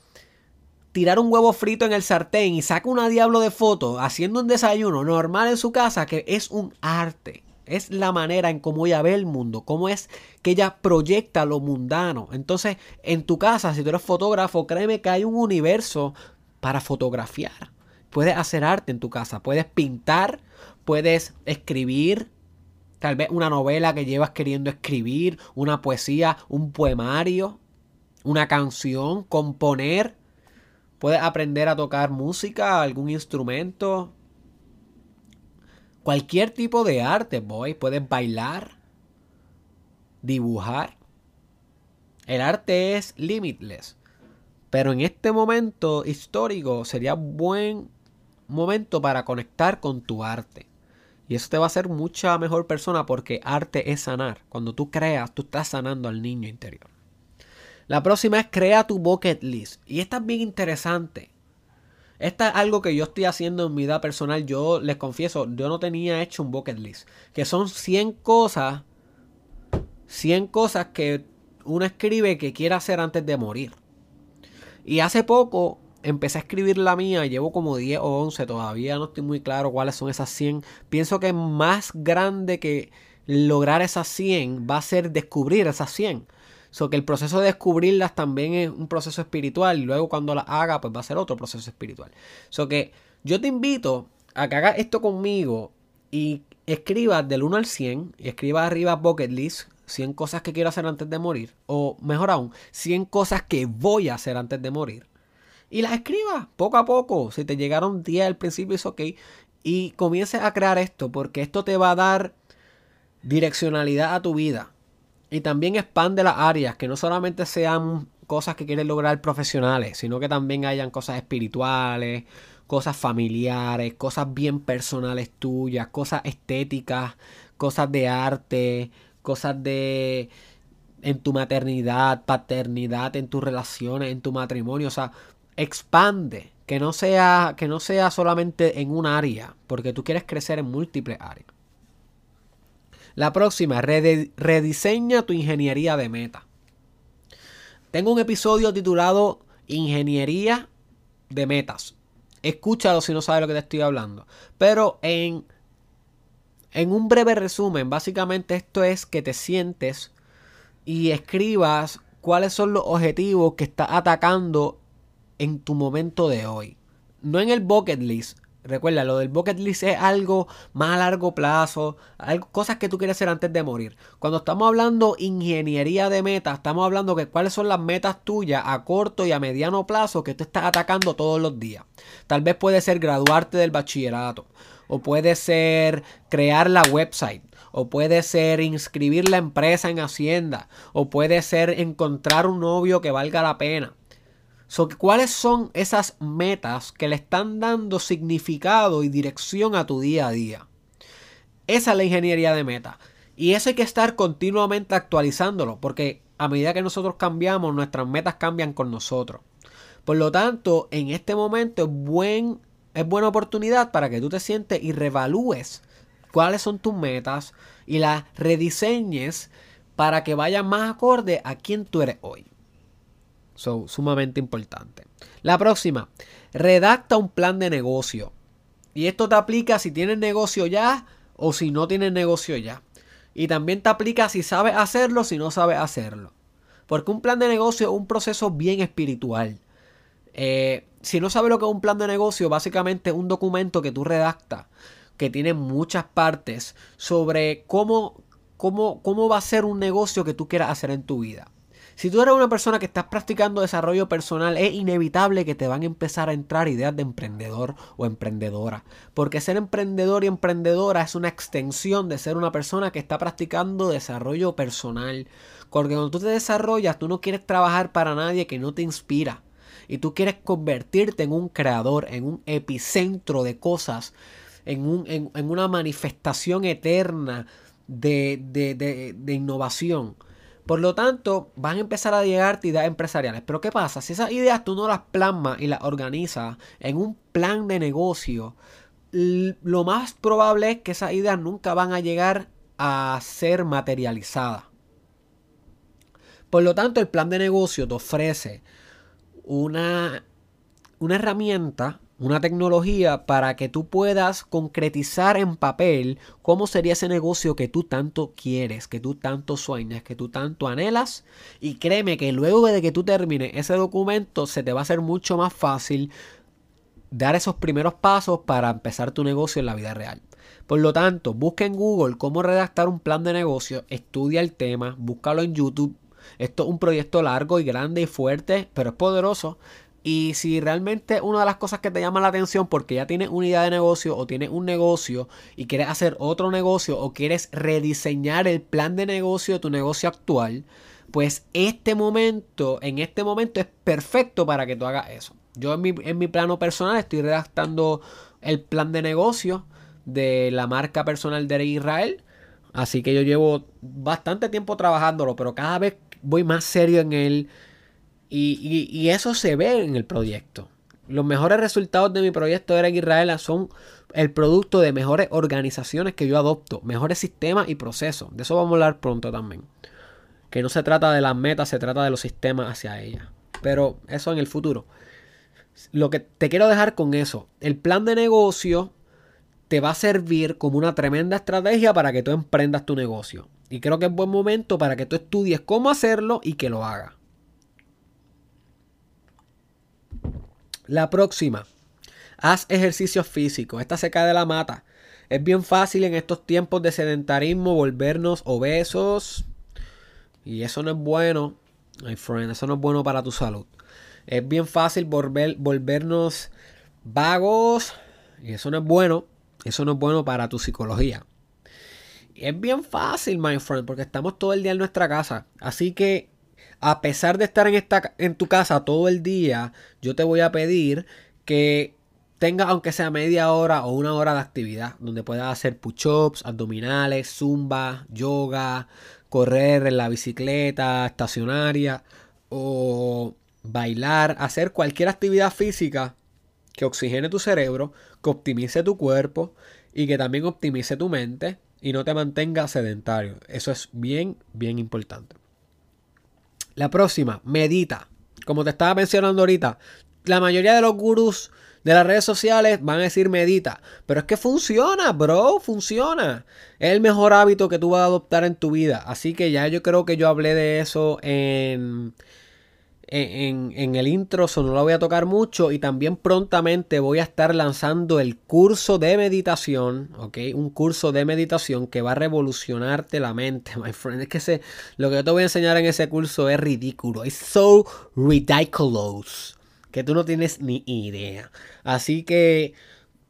tirar un huevo frito en el sartén y saca una diablo de foto haciendo un desayuno normal en su casa, que es un arte. Es la manera en cómo ella ve el mundo, cómo es que ella proyecta lo mundano. Entonces, en tu casa, si tú eres fotógrafo, créeme que hay un universo para fotografiar. Puedes hacer arte en tu casa, puedes pintar, puedes escribir, tal vez una novela que llevas queriendo escribir, una poesía, un poemario, una canción, componer. Puedes aprender a tocar música, algún instrumento, Cualquier tipo de arte, boy. Puedes bailar, dibujar. El arte es limitless. Pero en este momento histórico sería buen momento para conectar con tu arte. Y eso te va a hacer mucha mejor persona porque arte es sanar. Cuando tú creas, tú estás sanando al niño interior. La próxima es crea tu bucket list. Y esta es bien interesante. Esta es algo que yo estoy haciendo en mi vida personal. Yo les confieso, yo no tenía hecho un bucket list. Que son 100 cosas. 100 cosas que uno escribe que quiere hacer antes de morir. Y hace poco empecé a escribir la mía. Llevo como 10 o 11. Todavía no estoy muy claro cuáles son esas 100. Pienso que más grande que lograr esas 100 va a ser descubrir esas 100. So que el proceso de descubrirlas también es un proceso espiritual. Luego cuando las haga, pues va a ser otro proceso espiritual. So que yo te invito a que hagas esto conmigo y escribas del 1 al 100 y escribas arriba bucket list 100 cosas que quiero hacer antes de morir. O mejor aún, 100 cosas que voy a hacer antes de morir. Y las escribas poco a poco. Si te llegaron 10 al principio es ok. Y comiences a crear esto porque esto te va a dar direccionalidad a tu vida. Y también expande las áreas, que no solamente sean cosas que quieres lograr profesionales, sino que también hayan cosas espirituales, cosas familiares, cosas bien personales tuyas, cosas estéticas, cosas de arte, cosas de en tu maternidad, paternidad, en tus relaciones, en tu matrimonio, o sea, expande, que no sea que no sea solamente en un área, porque tú quieres crecer en múltiples áreas. La próxima, rediseña tu ingeniería de meta. Tengo un episodio titulado Ingeniería de metas. Escúchalo si no sabes lo que te estoy hablando. Pero en, en un breve resumen, básicamente esto es que te sientes y escribas cuáles son los objetivos que estás atacando en tu momento de hoy. No en el bucket list, Recuerda, lo del bucket list es algo más a largo plazo, algo, cosas que tú quieres hacer antes de morir. Cuando estamos hablando ingeniería de metas, estamos hablando de cuáles son las metas tuyas a corto y a mediano plazo que tú estás atacando todos los días. Tal vez puede ser graduarte del bachillerato, o puede ser crear la website, o puede ser inscribir la empresa en Hacienda, o puede ser encontrar un novio que valga la pena. ¿Cuáles son esas metas que le están dando significado y dirección a tu día a día? Esa es la ingeniería de meta. Y eso hay que estar continuamente actualizándolo, porque a medida que nosotros cambiamos, nuestras metas cambian con nosotros. Por lo tanto, en este momento es, buen, es buena oportunidad para que tú te sientes y revalúes cuáles son tus metas y las rediseñes para que vayan más acorde a quién tú eres hoy. So, sumamente importante. La próxima, redacta un plan de negocio. Y esto te aplica si tienes negocio ya o si no tienes negocio ya. Y también te aplica si sabes hacerlo si no sabes hacerlo. Porque un plan de negocio es un proceso bien espiritual. Eh, si no sabes lo que es un plan de negocio, básicamente es un documento que tú redactas, que tiene muchas partes sobre cómo, cómo, cómo va a ser un negocio que tú quieras hacer en tu vida. Si tú eres una persona que estás practicando desarrollo personal, es inevitable que te van a empezar a entrar ideas de emprendedor o emprendedora. Porque ser emprendedor y emprendedora es una extensión de ser una persona que está practicando desarrollo personal. Porque cuando tú te desarrollas, tú no quieres trabajar para nadie que no te inspira. Y tú quieres convertirte en un creador, en un epicentro de cosas, en, un, en, una manifestación eterna de, de, de innovación. Por lo tanto, van a empezar a llegar ideas empresariales. Pero ¿qué pasa? Si esas ideas tú no las plasmas y las organizas en un plan de negocio, lo más probable es que esas ideas nunca van a llegar a ser materializadas. Por lo tanto, el plan de negocio te ofrece una una herramienta, una tecnología para que tú puedas concretizar en papel cómo sería ese negocio que tú tanto quieres, que tú tanto sueñas, que tú tanto anhelas. Y créeme que luego de que tú termines ese documento se te va a hacer mucho más fácil dar esos primeros pasos para empezar tu negocio en la vida real. Por lo tanto, busca en Google cómo redactar un plan de negocio, estudia el tema, búscalo en YouTube. Esto es un proyecto largo y grande y fuerte, pero es poderoso. Y si realmente una de las cosas que te llama la atención porque ya tienes una idea de negocio o tienes un negocio y quieres hacer otro negocio o quieres rediseñar el plan de negocio de tu negocio actual, pues este momento, en este momento es perfecto para que tú hagas eso. Yo en mi, en mi plano personal estoy redactando el plan de negocio de la marca personal de Israel. Así que yo llevo bastante tiempo trabajándolo, pero cada vez voy más serio en él. Y, eso se ve en el proyecto. Los mejores resultados de mi proyecto de Israel son el producto de mejores organizaciones que yo adopto, mejores sistemas y procesos. De eso vamos a hablar pronto también. Que no se trata de las metas, se trata de los sistemas hacia ellas. Pero eso en el futuro lo que te quiero dejar con eso, el plan de negocio te va a servir como una tremenda estrategia para que tú emprendas tu negocio. Y creo que es buen momento para que tú estudies cómo hacerlo y que lo hagas. La próxima. Haz ejercicio físico. Esta se cae de la mata. Es bien fácil en estos tiempos de sedentarismo volvernos obesos. Y eso no es bueno, my friend. Eso no es bueno para tu salud. Es bien fácil volver, volvernos vagos y eso no es bueno. Eso no es bueno para tu psicología. es bien fácil, my friend, porque estamos todo el día en nuestra casa. Así que, a pesar de estar en, esta, en tu casa todo el día, yo te voy a pedir que tengas, aunque sea media hora o una hora de actividad, donde puedas hacer push-ups, abdominales, zumba, yoga, correr en la bicicleta estacionaria o bailar, hacer cualquier actividad física que oxigene tu cerebro, que optimice tu cuerpo y que también optimice tu mente y no te mantenga sedentario. Eso es bien, bien importante. La próxima, medita. Como te estaba mencionando ahorita, la mayoría de los gurús de las redes sociales van a decir medita. Pero es que funciona, bro, funciona. Es el mejor hábito que tú vas a adoptar en tu vida. Así que ya yo creo que yo hablé de eso en en, el intro, eso no lo voy a tocar mucho. Y también prontamente voy a estar lanzando el curso de meditación, ¿ok? Un curso de meditación que va a revolucionarte la mente, <laughs> my friend. Es que ese, lo que yo te voy a enseñar en ese curso es ridículo. Es so ridiculous. Que tú no tienes ni idea. Así que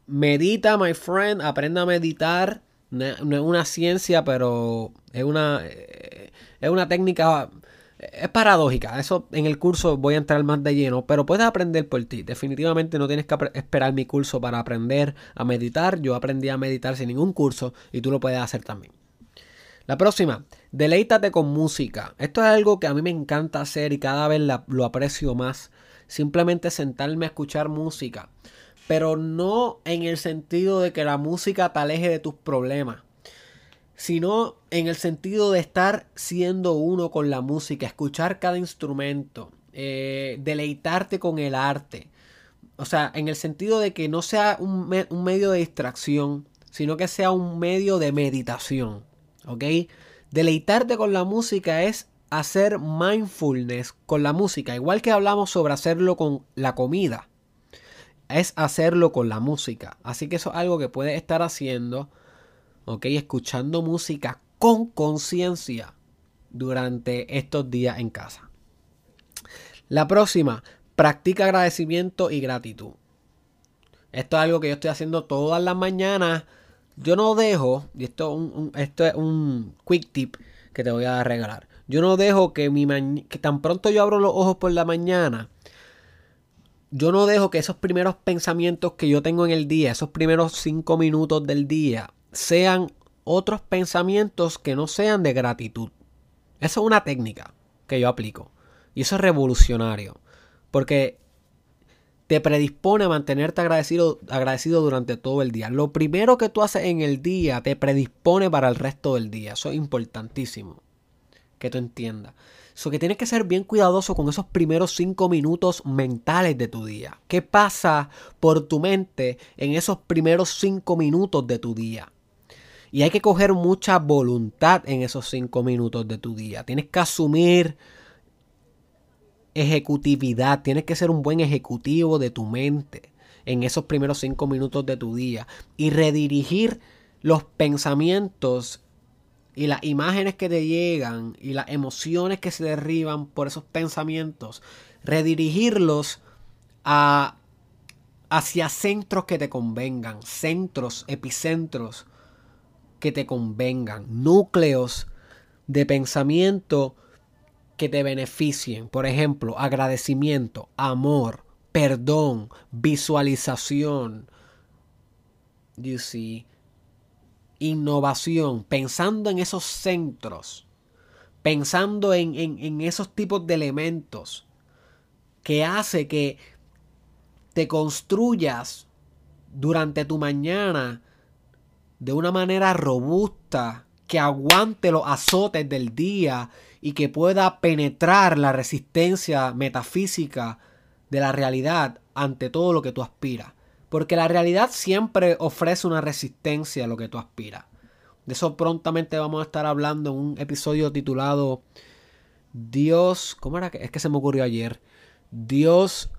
medita, my friend. Aprenda a meditar. No es una ciencia, pero es una, eh, es una técnica es paradójica. Eso en el curso voy a entrar más de lleno, pero puedes aprender por ti. Definitivamente no tienes que esperar mi curso para aprender a meditar. Yo aprendí a meditar sin ningún curso y tú lo puedes hacer también. La próxima, deleítate con música. Esto es algo que a mí me encanta hacer y cada vez lo aprecio más. Simplemente sentarme a escuchar música. Pero no en el sentido de que la música te aleje de tus problemas sino en el sentido de estar siendo uno con la música, escuchar cada instrumento, eh, deleitarte con el arte. O sea, en el sentido de que no sea un, un, medio de distracción, sino que sea un medio de meditación. ¿Ok? Deleitarte con la música es hacer mindfulness con la música, igual que hablamos sobre hacerlo con la comida. Es hacerlo con la música. Así que eso es algo que puedes estar haciendo ¿ok? Escuchando música con conciencia durante estos días en casa. La próxima, practica agradecimiento y gratitud. Esto es algo que yo estoy haciendo todas las mañanas. Yo no dejo, y esto, es un quick tip que te voy a regalar. Yo no dejo que, mi que tan pronto yo abro los ojos por la mañana, yo no dejo que esos primeros pensamientos que yo tengo en el día, esos primeros cinco minutos del día, sean otros pensamientos que no sean de gratitud. Esa es una técnica que yo aplico. Y eso es revolucionario. Porque te predispone a mantenerte agradecido, agradecido durante todo el día. Lo primero que tú haces en el día te predispone para el resto del día. Eso es importantísimo. que tú entiendas. So que tienes que ser bien cuidadoso con esos primeros cinco minutos mentales de tu día. ¿Qué pasa por tu mente en esos primeros cinco minutos de tu día? Y hay que coger mucha voluntad en esos cinco minutos de tu día. Tienes que asumir ejecutividad. Tienes que ser un buen ejecutivo de tu mente en esos primeros cinco minutos de tu día. Y redirigir los pensamientos y las imágenes que te llegan y las emociones que se derriban por esos pensamientos, redirigirlos a, hacia centros que te convengan, centros, epicentros que te convengan, núcleos de pensamiento que te beneficien. Por ejemplo, agradecimiento, amor, perdón, visualización. You see, innovación, pensando en esos centros, pensando en, esos tipos de elementos que hace que te construyas durante tu mañana de una manera robusta, que aguante los azotes del día y que pueda penetrar la resistencia metafísica de la realidad ante todo lo que tú aspiras. Porque la realidad siempre ofrece una resistencia a lo que tú aspiras. De eso prontamente vamos a estar hablando en un episodio titulado Dios, ¿cómo era? Es que se me ocurrió ayer. Dios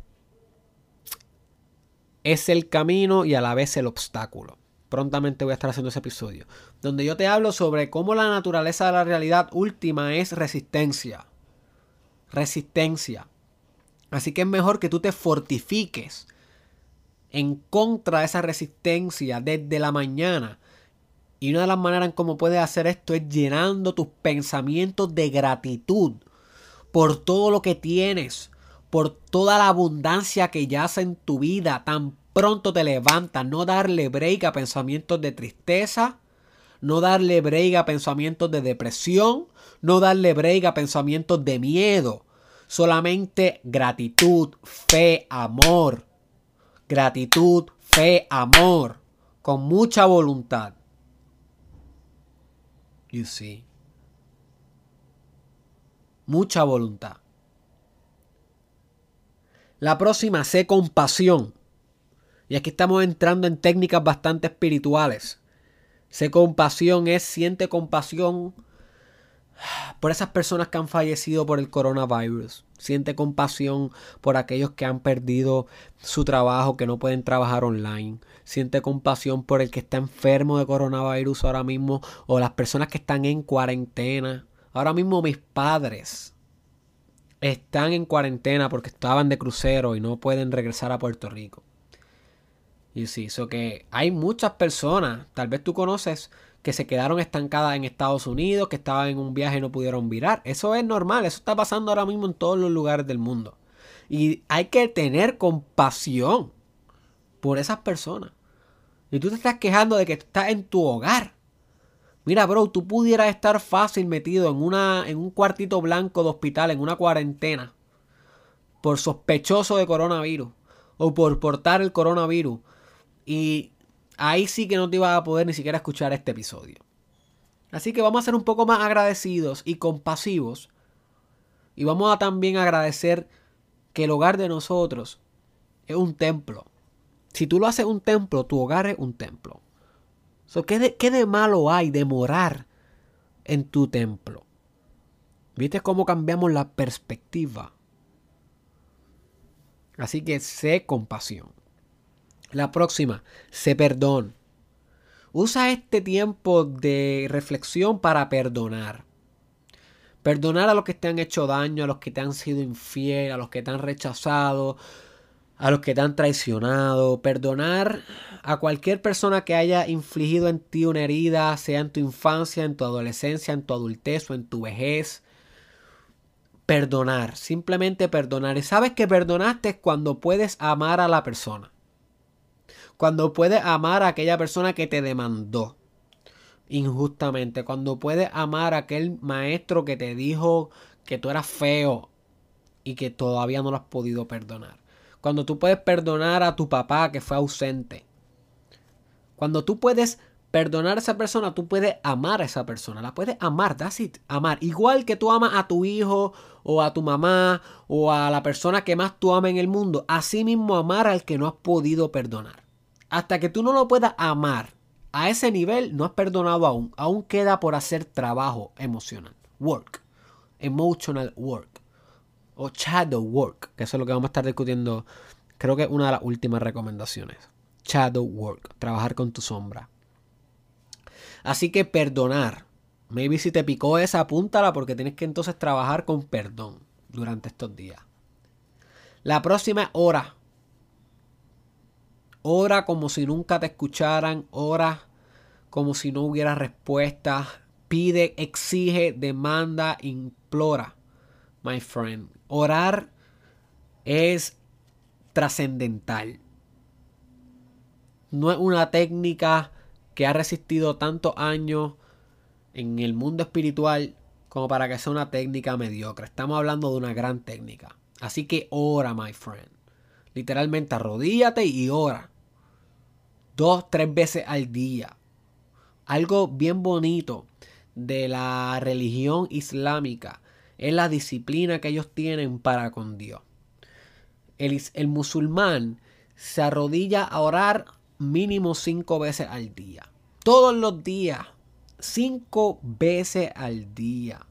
es el camino y a la vez el obstáculo. Prontamente voy a estar haciendo ese episodio. Donde yo te hablo sobre cómo la naturaleza de la realidad última es resistencia. Resistencia. Así que es mejor que tú te fortifiques en contra de esa resistencia desde la mañana. Y una de las maneras en cómo puedes hacer esto es llenando tus pensamientos de gratitud por todo lo que tienes, por toda la abundancia que yace en tu vida. Tan pronto te levantas, no darle break a pensamientos de tristeza, no darle break a pensamientos de depresión, no darle break a pensamientos de miedo. Solamente gratitud, fe, amor gratitud, fe, amor, con mucha voluntad. You see. Mucha voluntad. La próxima, sé compasión. Y aquí estamos entrando en técnicas bastante espirituales. Sé compasión es siente compasión por esas personas que han fallecido por el coronavirus. Siente compasión por aquellos que han perdido su trabajo, que no pueden trabajar online. Siente compasión por el que está enfermo de coronavirus ahora mismo o las personas que están en cuarentena. Ahora mismo mis padres están en cuarentena porque estaban de crucero y no pueden regresar a Puerto Rico. Y sí, eso que hay muchas personas, tal vez tú conoces que se quedaron estancadas en Estados Unidos, que estaban en un viaje y no pudieron virar. Eso es normal, eso está pasando ahora mismo en todos los lugares del mundo. Y hay que tener compasión por esas personas. Y tú te estás quejando de que estás en tu hogar. Mira, bro, tú pudieras estar fácil metido en, una, en un cuartito blanco de hospital, en una cuarentena, por sospechoso de coronavirus o por portar el coronavirus. Y ahí sí que no te ibas a poder ni siquiera escuchar este episodio. Así que vamos a ser un poco más agradecidos y compasivos. Y vamos a también agradecer que el hogar de nosotros es un templo. Si tú lo haces un templo, tu hogar es un templo. ¿qué, de, ¿Qué de malo hay de morar en tu templo? ¿Viste cómo cambiamos la perspectiva? Así que sé compasión. La próxima, sé perdón. Usa este tiempo de reflexión para perdonar. Perdonar a los que te han hecho daño, a los que te han sido infiel, a los que te han rechazado, a los que te han traicionado. Perdonar a cualquier persona que haya infligido en ti una herida, sea en tu infancia, en tu adolescencia, en tu adultez o en tu vejez. Perdonar, simplemente perdonar. Y sabes que perdonaste cuando puedes amar a la persona cuando puedes amar a aquella persona que te demandó injustamente, cuando puedes amar a aquel maestro que te dijo que tú eras feo y que todavía no lo has podido perdonar. Cuando tú puedes perdonar a tu papá que fue ausente. Cuando tú puedes perdonar a esa persona, tú puedes amar a esa persona. La puedes amar, that's. Amar. Igual que tú amas a tu hijo o a tu mamá o a la persona que más tú amas en el mundo. Así mismo amar al que no has podido perdonar. Hasta que tú no lo puedas amar a ese nivel, no has perdonado aún. Aún queda por hacer trabajo emocional. Work. Emotional work. O shadow work. Que eso es lo que vamos a estar discutiendo. Creo que es una de las últimas recomendaciones. Shadow work. Trabajar con tu sombra. Así que perdonar. Maybe si te picó esa, apúntala porque tienes que entonces trabajar con perdón durante estos días. La próxima es ora. Como si nunca te escucharan. Ora como si no hubiera respuesta. Pide, exige, demanda, implora. My friend. Orar es trascendental. No es una técnica que ha resistido tantos años en el mundo espiritual como para que sea una técnica mediocre. Estamos hablando de una gran técnica. Así que ora, my friend. Literalmente arrodíllate y ora. Dos, tres veces al día. Algo bien bonito de la religión islámica es la disciplina que ellos tienen para con Dios. El, el musulmán se arrodilla a orar mínimo cinco veces al día. Todos los días. Cinco veces al día.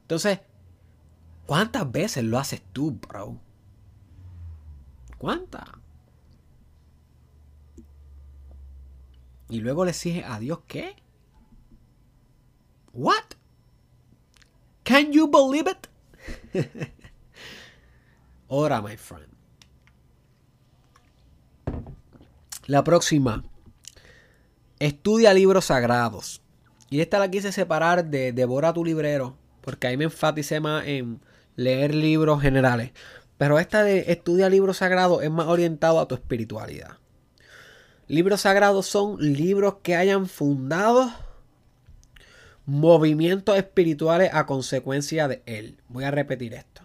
Entonces, ¿cuántas veces lo haces tú, bro? ¿Cuántas? Y luego le exiges a Dios qué? What? Can you believe it? <laughs> Ora, my friend. La próxima. Estudia libros sagrados. Y esta la quise separar de Devora tu librero. Porque ahí me enfaticé más en leer libros generales. Pero esta de estudia libros sagrados es más orientado a tu espiritualidad. Libros sagrados son libros que hayan fundado movimientos espirituales a consecuencia de él. Voy a repetir esto.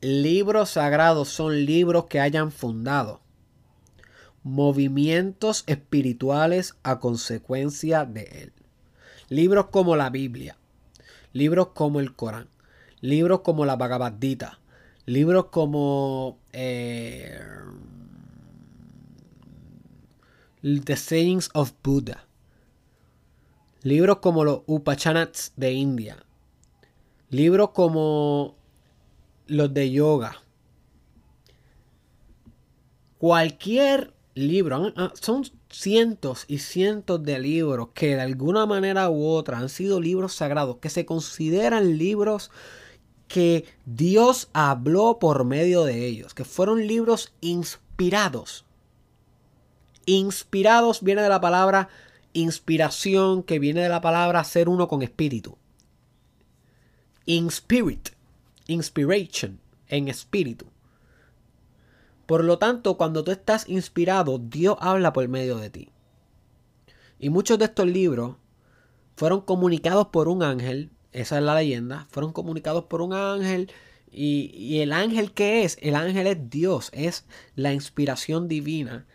Libros sagrados son libros que hayan fundado movimientos espirituales a consecuencia de él. Libros como la Biblia, libros como el Corán, libros como la Bhagavad Gita, libros como eh, The Sayings of Buddha, libros como los Upachanats de India, libros como los de yoga, cualquier libros, son cientos y cientos de libros que de alguna manera u otra han sido libros sagrados, que se consideran libros que Dios habló por medio de ellos, que fueron libros inspirados. Inspirados viene de la palabra inspiración, que viene de la palabra ser uno con espíritu. Inspirit, inspiration, en espíritu. Por lo tanto, cuando tú estás inspirado, Dios habla por medio de ti. Y muchos de estos libros fueron comunicados por un ángel, esa es la leyenda, fueron comunicados por un ángel. Y, el ángel que es, el ángel es Dios, es la inspiración divina.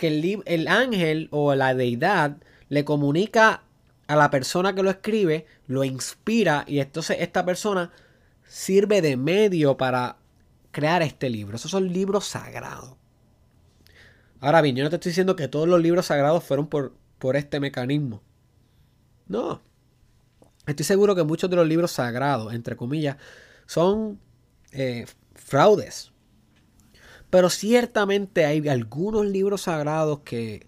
Que el, el ángel o la deidad le comunica a la persona que lo escribe, lo inspira y entonces esta persona sirve de medio para crear este libro. Esos son libros sagrados. Ahora bien, yo no te estoy diciendo que todos los libros sagrados fueron por, por este mecanismo. No. Estoy seguro que muchos de los libros sagrados, entre comillas, son eh, fraudes. Pero ciertamente hay algunos libros sagrados que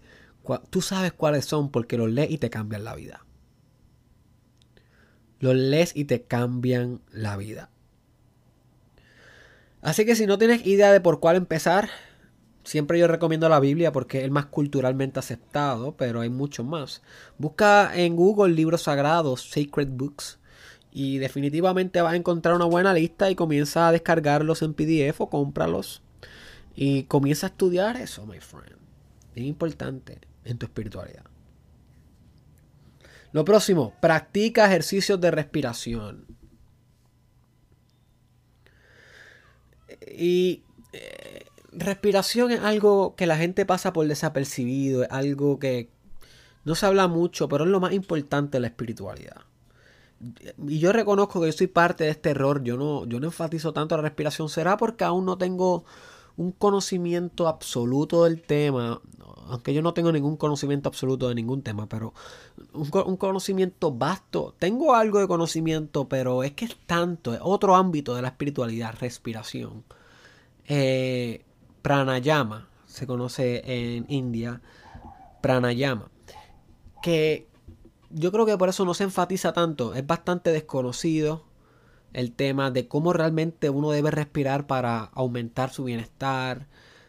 tú sabes cuáles son porque los lees y te cambian la vida. Los lees y te cambian la vida. Así que si no tienes idea de por cuál empezar, siempre yo recomiendo la Biblia porque es el más culturalmente aceptado, pero hay muchos más. Busca en Google libros sagrados, Sacred Books, y definitivamente vas a encontrar una buena lista y comienza a descargarlos en PDF o cómpralos. Y comienza a estudiar eso, my friend. Es importante en tu espiritualidad. Lo próximo, practica ejercicios de respiración. Y eh, respiración es algo que la gente pasa por desapercibido, es algo que no se habla mucho, pero es lo más importante de la espiritualidad. Y yo reconozco que yo soy parte de este error, yo no, yo no enfatizo tanto la respiración, será porque aún no tengo un conocimiento absoluto del tema, aunque yo no tengo ningún conocimiento absoluto de ningún tema, pero un, conocimiento vasto. Tengo algo de conocimiento, pero es que es tanto, es otro ámbito de la espiritualidad, respiración. Eh, pranayama, se conoce en India, pranayama, que yo creo que por eso no se enfatiza tanto, es bastante desconocido el tema de cómo realmente uno debe respirar para aumentar su bienestar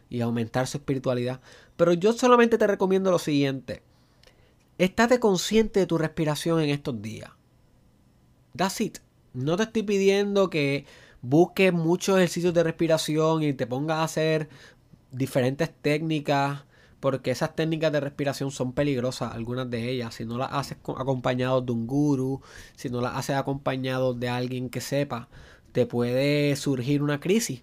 y aumentar su espiritualidad. Pero yo solamente te recomiendo lo siguiente. Estate consciente de tu respiración en estos días. That's it. No te estoy pidiendo que busques muchos ejercicios de respiración y te pongas a hacer diferentes técnicas porque esas técnicas de respiración son peligrosas, algunas de ellas. Si no las haces acompañado de un guru, si no las haces acompañado de alguien que sepa, te puede surgir una crisis.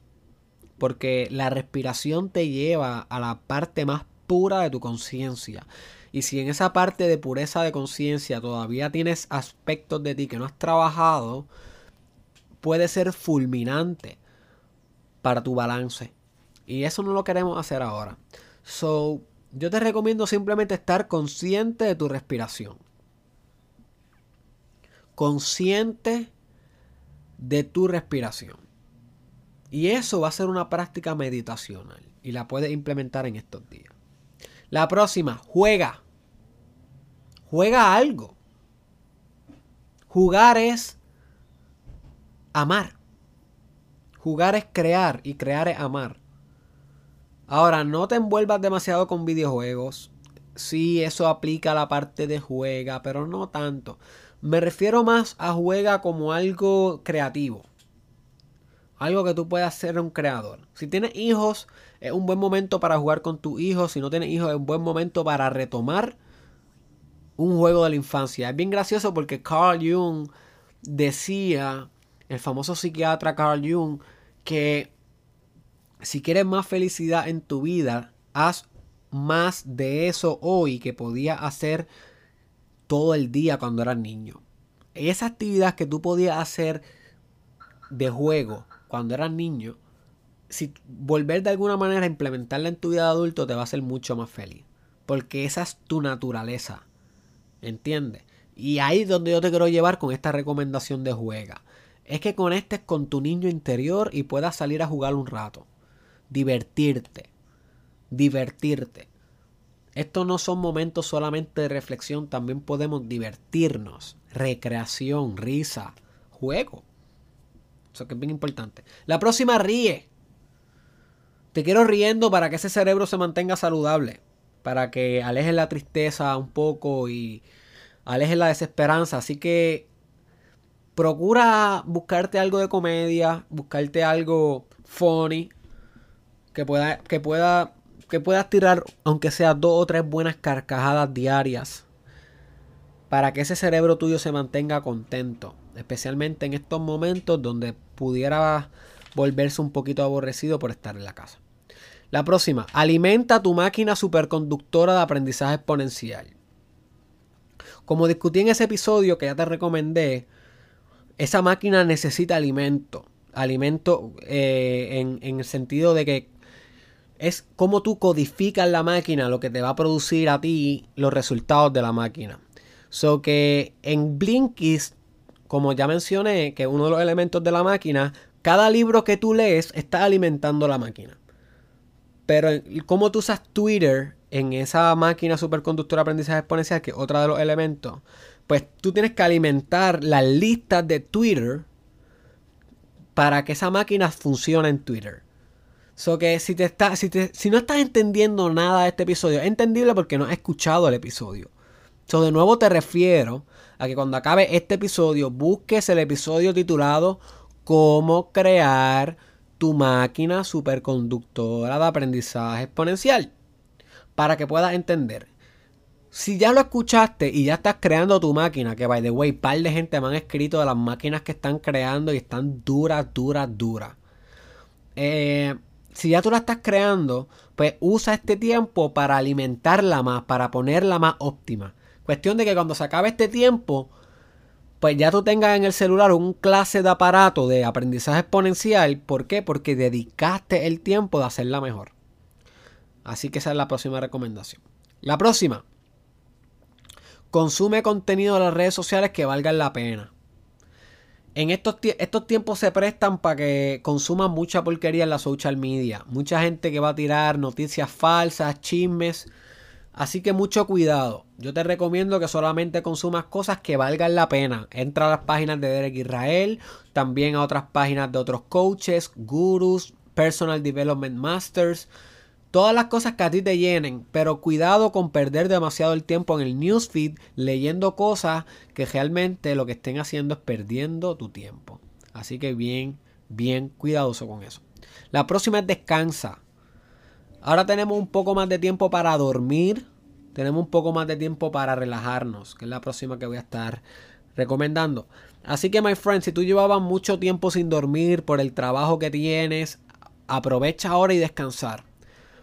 Porque la respiración te lleva a la parte más pura de tu conciencia. Y si en esa parte de pureza de conciencia todavía tienes aspectos de ti que no has trabajado, puede ser fulminante para tu balance. Y eso no lo queremos hacer ahora. So, yo te recomiendo simplemente estar consciente de tu respiración. Consciente de tu respiración. Y eso va a ser una práctica meditacional. Y la puedes implementar en estos días. La próxima, juega. Juega algo. Jugar es amar. Jugar es crear y crear es amar. Ahora, no te envuelvas demasiado con videojuegos. Sí, eso aplica a la parte de juega, pero no tanto. Me refiero más a juega como algo creativo. Algo que tú puedas ser un creador. Si tienes hijos, es un buen momento para jugar con tus hijos. Si no tienes hijos, es un buen momento para retomar un juego de la infancia. Es bien gracioso porque Carl Jung decía, el famoso psiquiatra Carl Jung, que si quieres más felicidad en tu vida, haz más de eso hoy que podías hacer todo el día cuando eras niño. Esa actividad que tú podías hacer de juego cuando eras niño, si volver de alguna manera a implementarla en tu vida de adulto te va a hacer mucho más feliz. Porque esa es tu naturaleza. ¿Entiendes? Y ahí es donde yo te quiero llevar con esta recomendación de juega. Es que conectes con tu niño interior y puedas salir a jugar un rato divertirte. Divertirte. Estos no son momentos solamente de reflexión, también podemos divertirnos. Recreación, risa, juego. Eso que es bien importante. La próxima ríe. Te quiero riendo para que ese cerebro se mantenga saludable. Para que alejes la tristeza un poco y alejes la desesperanza. Así que procura buscarte algo de comedia, buscarte algo funny, que pueda, que pueda, que puedas tirar, aunque sea dos o tres buenas carcajadas diarias, para que ese cerebro tuyo se mantenga contento, especialmente en estos momentos donde pudiera volverse un poquito aborrecido por estar en la casa. La próxima, alimenta tu máquina superconductora de aprendizaje exponencial. Como discutí en ese episodio que ya te recomendé, esa máquina necesita alimento. Alimento eh, en, en, el sentido de que es cómo tú codificas la máquina, lo que te va a producir a ti los resultados de la máquina. So que en Blinkist, como ya mencioné, que uno de los elementos de la máquina, cada libro que tú lees está alimentando la máquina. Pero cómo tú usas Twitter en esa máquina superconductora aprendizaje exponencial, que es otro de los elementos, pues tú tienes que alimentar las listas de Twitter para que esa máquina funcione en Twitter. So que si, te está, si, si no estás entendiendo nada de este episodio, es entendible porque no has escuchado el episodio. So de nuevo te refiero a que cuando acabe este episodio, busques el episodio titulado Cómo crear tu máquina superconductora de aprendizaje exponencial. Para que puedas entender. Si ya lo escuchaste y ya estás creando tu máquina, que by the way, par de gente me han escrito de las máquinas que están creando y están duras, duras, duras. Eh, si ya tú la estás creando, pues usa este tiempo para alimentarla más, para ponerla más óptima. Cuestión de que cuando se acabe este tiempo, pues ya tú tengas en el celular un clase de aparato de aprendizaje exponencial. ¿Por qué? Porque dedicaste el tiempo de hacerla mejor. Así que esa es la próxima recomendación. La próxima. Consume contenido de las redes sociales que valgan la pena. En estos, estos tiempos se prestan para que consuman mucha porquería en la social media. Mucha gente que va a tirar noticias falsas, chismes Así que mucho cuidado. Yo te recomiendo que solamente consumas cosas que valgan la pena. Entra a las páginas de Derek Israel, también a otras páginas de otros coaches, gurus, personal development masters. Todas las cosas que a ti te llenen, pero cuidado con perder demasiado el tiempo en el newsfeed leyendo cosas que realmente lo que estén haciendo es perdiendo tu tiempo. Así que bien, bien cuidadoso con eso. La próxima es descansa. Ahora tenemos un poco más de tiempo para dormir. Tenemos un poco más de tiempo para relajarnos, que es la próxima que voy a estar recomendando. Así que, my friend, si tú llevabas mucho tiempo sin dormir por el trabajo que tienes, aprovecha ahora y descansar.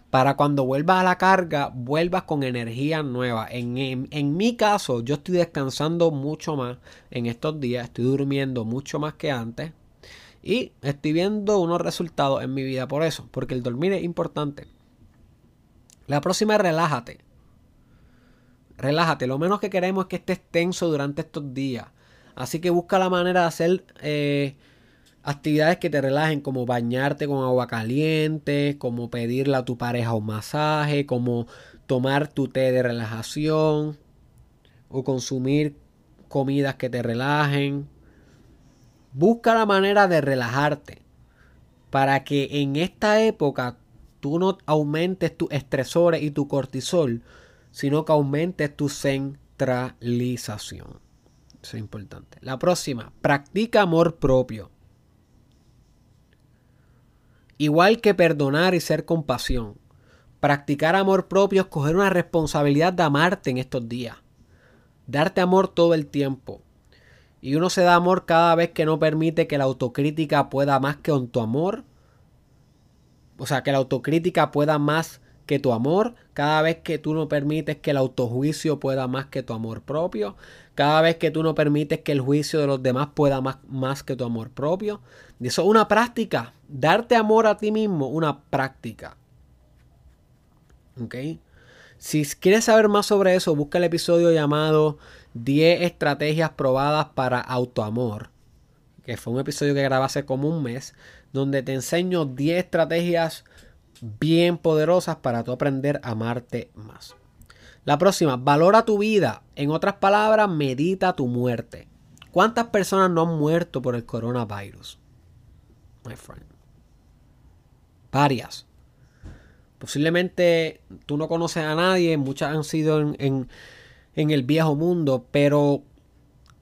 Para cuando vuelvas a la carga, vuelvas con energía nueva. En, en, mi caso, yo estoy descansando mucho más en estos días. Estoy durmiendo mucho más que antes. Y estoy viendo unos resultados en mi vida por eso. Porque el dormir es importante. La próxima relájate. Relájate. Lo menos que queremos es que estés tenso durante estos días. Así que busca la manera de hacer eh, actividades que te relajen, como bañarte con agua caliente, como pedirle a tu pareja un masaje, como tomar tu té de relajación o consumir comidas que te relajen. Busca la manera de relajarte para que en esta época tú no aumentes tus estresores y tu cortisol, sino que aumentes tu centralización. Eso es importante. La próxima, practica amor propio. Igual que perdonar y ser compasión. Practicar amor propio es coger una responsabilidad de amarte en estos días. Darte amor todo el tiempo. Y uno se da amor cada vez que no permite que la autocrítica pueda más que tu amor o sea, que la autocrítica pueda más que tu amor, cada vez que tú no permites que el autojuicio pueda más que tu amor propio, cada vez que tú no permites que el juicio de los demás pueda más, más que tu amor propio. Y eso es una práctica. Darte amor a ti mismo, una práctica. ¿Ok? Si quieres saber más sobre eso, busca el episodio llamado 10 estrategias probadas para autoamor, que fue un episodio que grabé hace como un mes donde te enseño 10 estrategias bien poderosas para tú aprender a amarte más. La próxima, valora tu vida. En otras palabras, medita tu muerte. ¿Cuántas personas no han muerto por el coronavirus? My friend. Varias. Posiblemente tú no conoces a nadie, muchas han sido en, en el viejo mundo, pero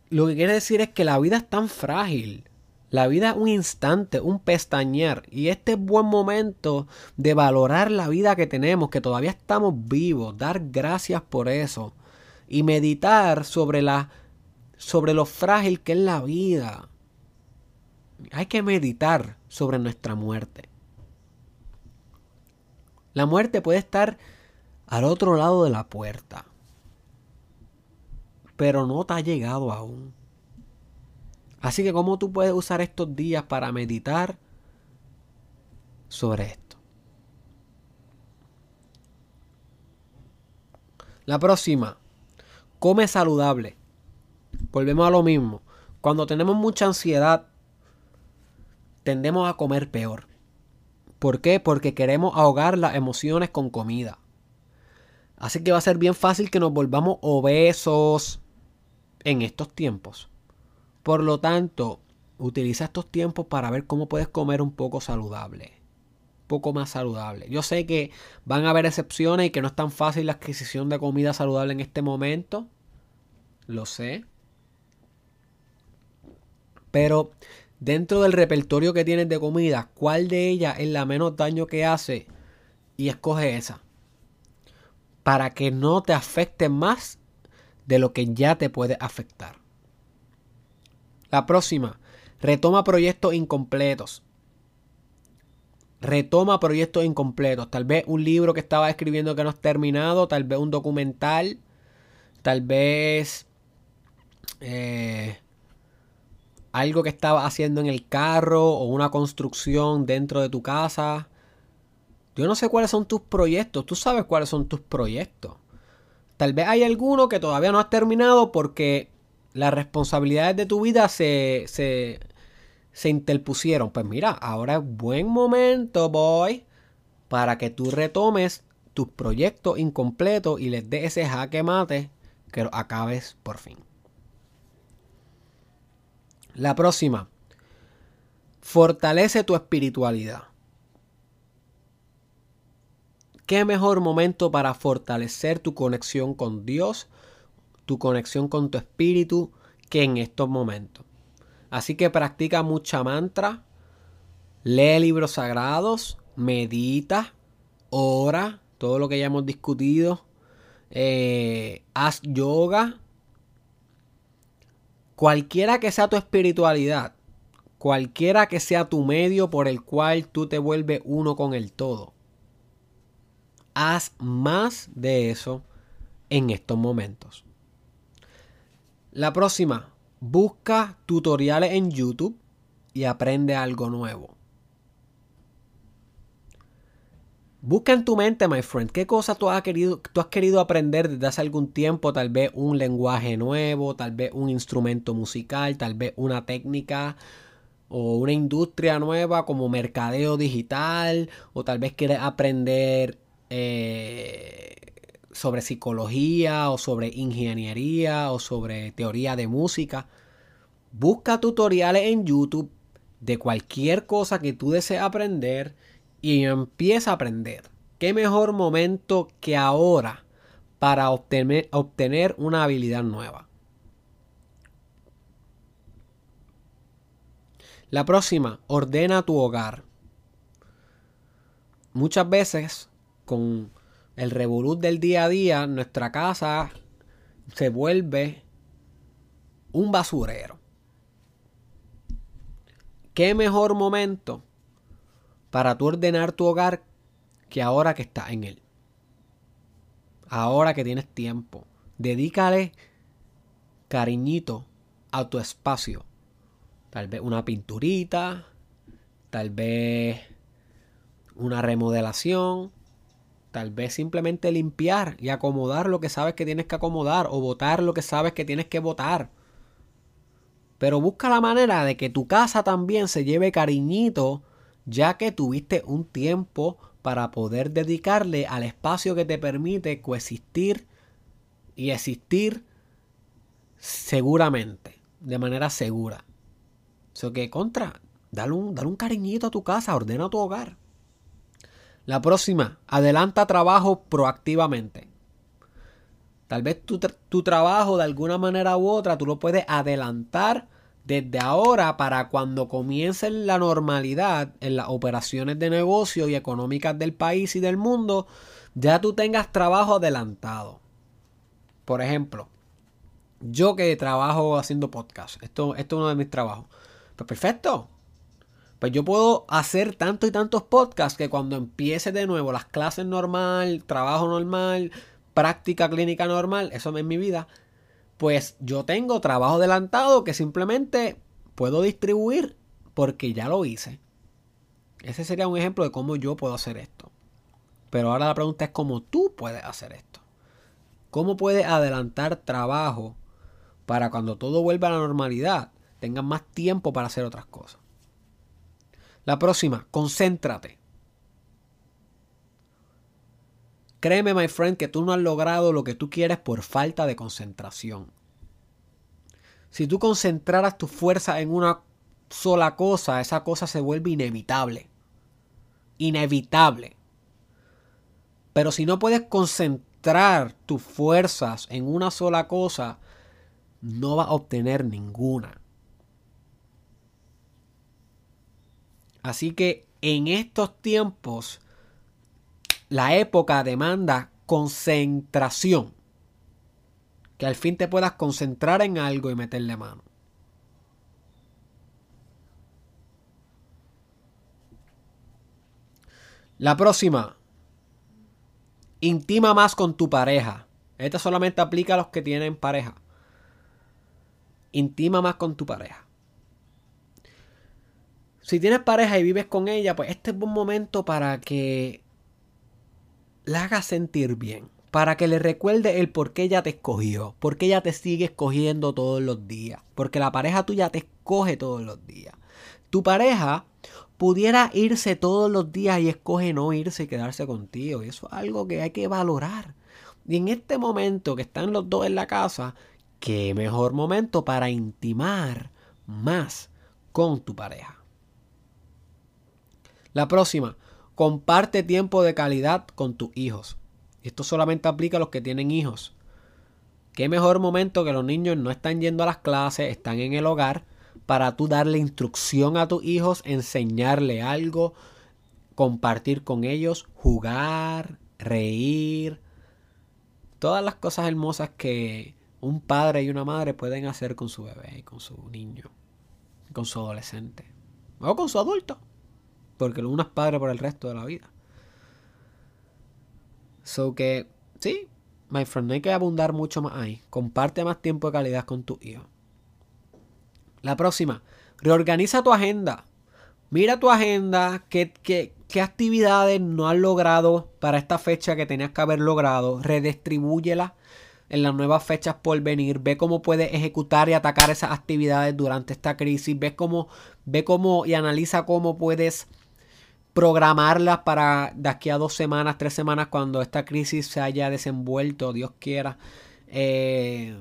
lo que quiere decir es que la vida es tan frágil la vida es un instante, un pestañear. Y este es buen momento de valorar la vida que tenemos, que todavía estamos vivos, dar gracias por eso. Y meditar sobre la. sobre lo frágil que es la vida. Hay que meditar sobre nuestra muerte. La muerte puede estar al otro lado de la puerta. Pero no te ha llegado aún. Así que, ¿cómo tú puedes usar estos días para meditar sobre esto? La próxima, come saludable. Volvemos a lo mismo. Cuando tenemos mucha ansiedad, tendemos a comer peor. ¿Por qué? Porque queremos ahogar las emociones con comida. Así que va a ser bien fácil que nos volvamos obesos en estos tiempos. Por lo tanto, utiliza estos tiempos para ver cómo puedes comer un poco saludable. Un poco más saludable. Yo sé que van a haber excepciones y que no es tan fácil la adquisición de comida saludable en este momento. Lo sé. Pero dentro del repertorio que tienes de comida, ¿cuál de ellas es la menos daño que hace? Y escoge esa. Para que no te afecte más de lo que ya te puede afectar. La próxima, retoma proyectos incompletos. retoma proyectos incompletos. Tal vez un libro que estaba escribiendo que no has terminado, tal vez un documental, tal vez eh, algo que estabas haciendo en el carro o una construcción dentro de tu casa. Yo no sé cuáles son tus proyectos, tú sabes cuáles son tus proyectos. Tal vez hay alguno que todavía no has terminado porque las responsabilidades de tu vida se, se, se interpusieron. Pues mira, ahora es buen momento, boy, para que tú retomes tus proyectos incompletos y les des ese jaque mate que acabes por fin. La próxima. Fortalece tu espiritualidad. ¿Qué mejor momento para fortalecer tu conexión con Dios, tu conexión con tu espíritu, que en estos momentos? Así que practica mucha mantra, lee libros sagrados, medita, ora, todo lo que ya hemos discutido, eh, haz yoga, cualquiera que sea tu espiritualidad, cualquiera que sea tu medio por el cual tú te vuelves uno con el todo haz más de eso en estos momentos. La próxima, busca tutoriales en YouTube y aprende algo nuevo. Busca en tu mente, my friend, qué cosas tú has, querido, tú has querido aprender desde hace algún tiempo, tal vez un lenguaje nuevo, tal vez un instrumento musical, tal vez una técnica o una industria nueva como mercadeo digital, o tal vez quieres aprender eh, sobre psicología o sobre ingeniería o sobre teoría de música. Busca tutoriales en YouTube de cualquier cosa que tú desees aprender y empieza a aprender. ¿Qué mejor momento que ahora para obtener, obtener una habilidad nueva? La próxima, ordena tu hogar. Muchas veces con el revolut del día a día, nuestra casa se vuelve un basurero. ¿Qué mejor momento para tú ordenar tu hogar que ahora que estás en él? Ahora que tienes tiempo. Dedícale cariñito a tu espacio. Tal vez una pinturita, tal vez una remodelación, Tal vez simplemente limpiar y acomodar lo que sabes que tienes que acomodar o votar lo que sabes que tienes que votar. Pero busca la manera de que tu casa también se lleve cariñito, ya que tuviste un tiempo para poder dedicarle al espacio que te permite coexistir y existir seguramente, de manera segura. Eso que contra, dale un, dale un cariñito a tu casa, ordena tu hogar. La próxima, adelanta trabajo proactivamente. Tal vez tu, tu, trabajo de alguna manera u otra tú lo puedes adelantar desde ahora para cuando comience la normalidad en las operaciones de negocio y económicas del país y del mundo, ya tú tengas trabajo adelantado. Por ejemplo, yo que trabajo haciendo podcast, esto, esto es uno de mis trabajos. Pues perfecto, pues yo puedo hacer tantos y tantos podcasts que cuando empiece de nuevo las clases normal, trabajo normal, práctica clínica normal, eso es mi vida, pues yo tengo trabajo adelantado que simplemente puedo distribuir porque ya lo hice. Ese sería un ejemplo de cómo yo puedo hacer esto. Pero ahora la pregunta es cómo tú puedes hacer esto. ¿Cómo puedes adelantar trabajo para cuando todo vuelva a la normalidad tengas más tiempo para hacer otras cosas? La próxima, concéntrate. Créeme, my friend, que tú no has logrado lo que tú quieres por falta de concentración. Si tú concentraras tu fuerza en una sola cosa, esa cosa se vuelve inevitable. Inevitable. Pero si no puedes concentrar tus fuerzas en una sola cosa, no vas a obtener ninguna. Así que en estos tiempos, la época demanda concentración. Que al fin te puedas concentrar en algo y meterle mano. La próxima. Intima más con tu pareja. Esta solamente aplica a los que tienen pareja. Intima más con tu pareja. Si tienes pareja y vives con ella, pues este es un momento para que la hagas sentir bien. Para que le recuerde el por qué ella te escogió. Por qué ella te sigue escogiendo todos los días. Porque la pareja tuya te escoge todos los días. Tu pareja pudiera irse todos los días y escoge no irse y quedarse contigo. Y eso es algo que hay que valorar. Y en este momento que están los dos en la casa, qué mejor momento para intimar más con tu pareja. La próxima, comparte tiempo de calidad con tus hijos. Esto solamente aplica a los que tienen hijos. Qué mejor momento que los niños no están yendo a las clases, están en el hogar para tú darle instrucción a tus hijos, enseñarle algo, compartir con ellos, jugar, reír, todas las cosas hermosas que un padre y una madre pueden hacer con su bebé con su niño, con su adolescente o con su adulto, porque uno es padre por el resto de la vida. So que, sí, my friend, no hay que abundar mucho más ahí. Comparte más tiempo de calidad con tu hijo. La próxima, reorganiza tu agenda. Mira tu agenda, qué, qué, qué actividades no has logrado para esta fecha que tenías que haber logrado. Redistribúyela en las nuevas fechas por venir. Ve cómo puedes ejecutar y atacar esas actividades durante esta crisis. Ve cómo, ve cómo y analiza cómo puedes programarlas para de aquí a dos semanas, tres semanas, cuando esta crisis se haya desenvuelto, Dios quiera. Eh,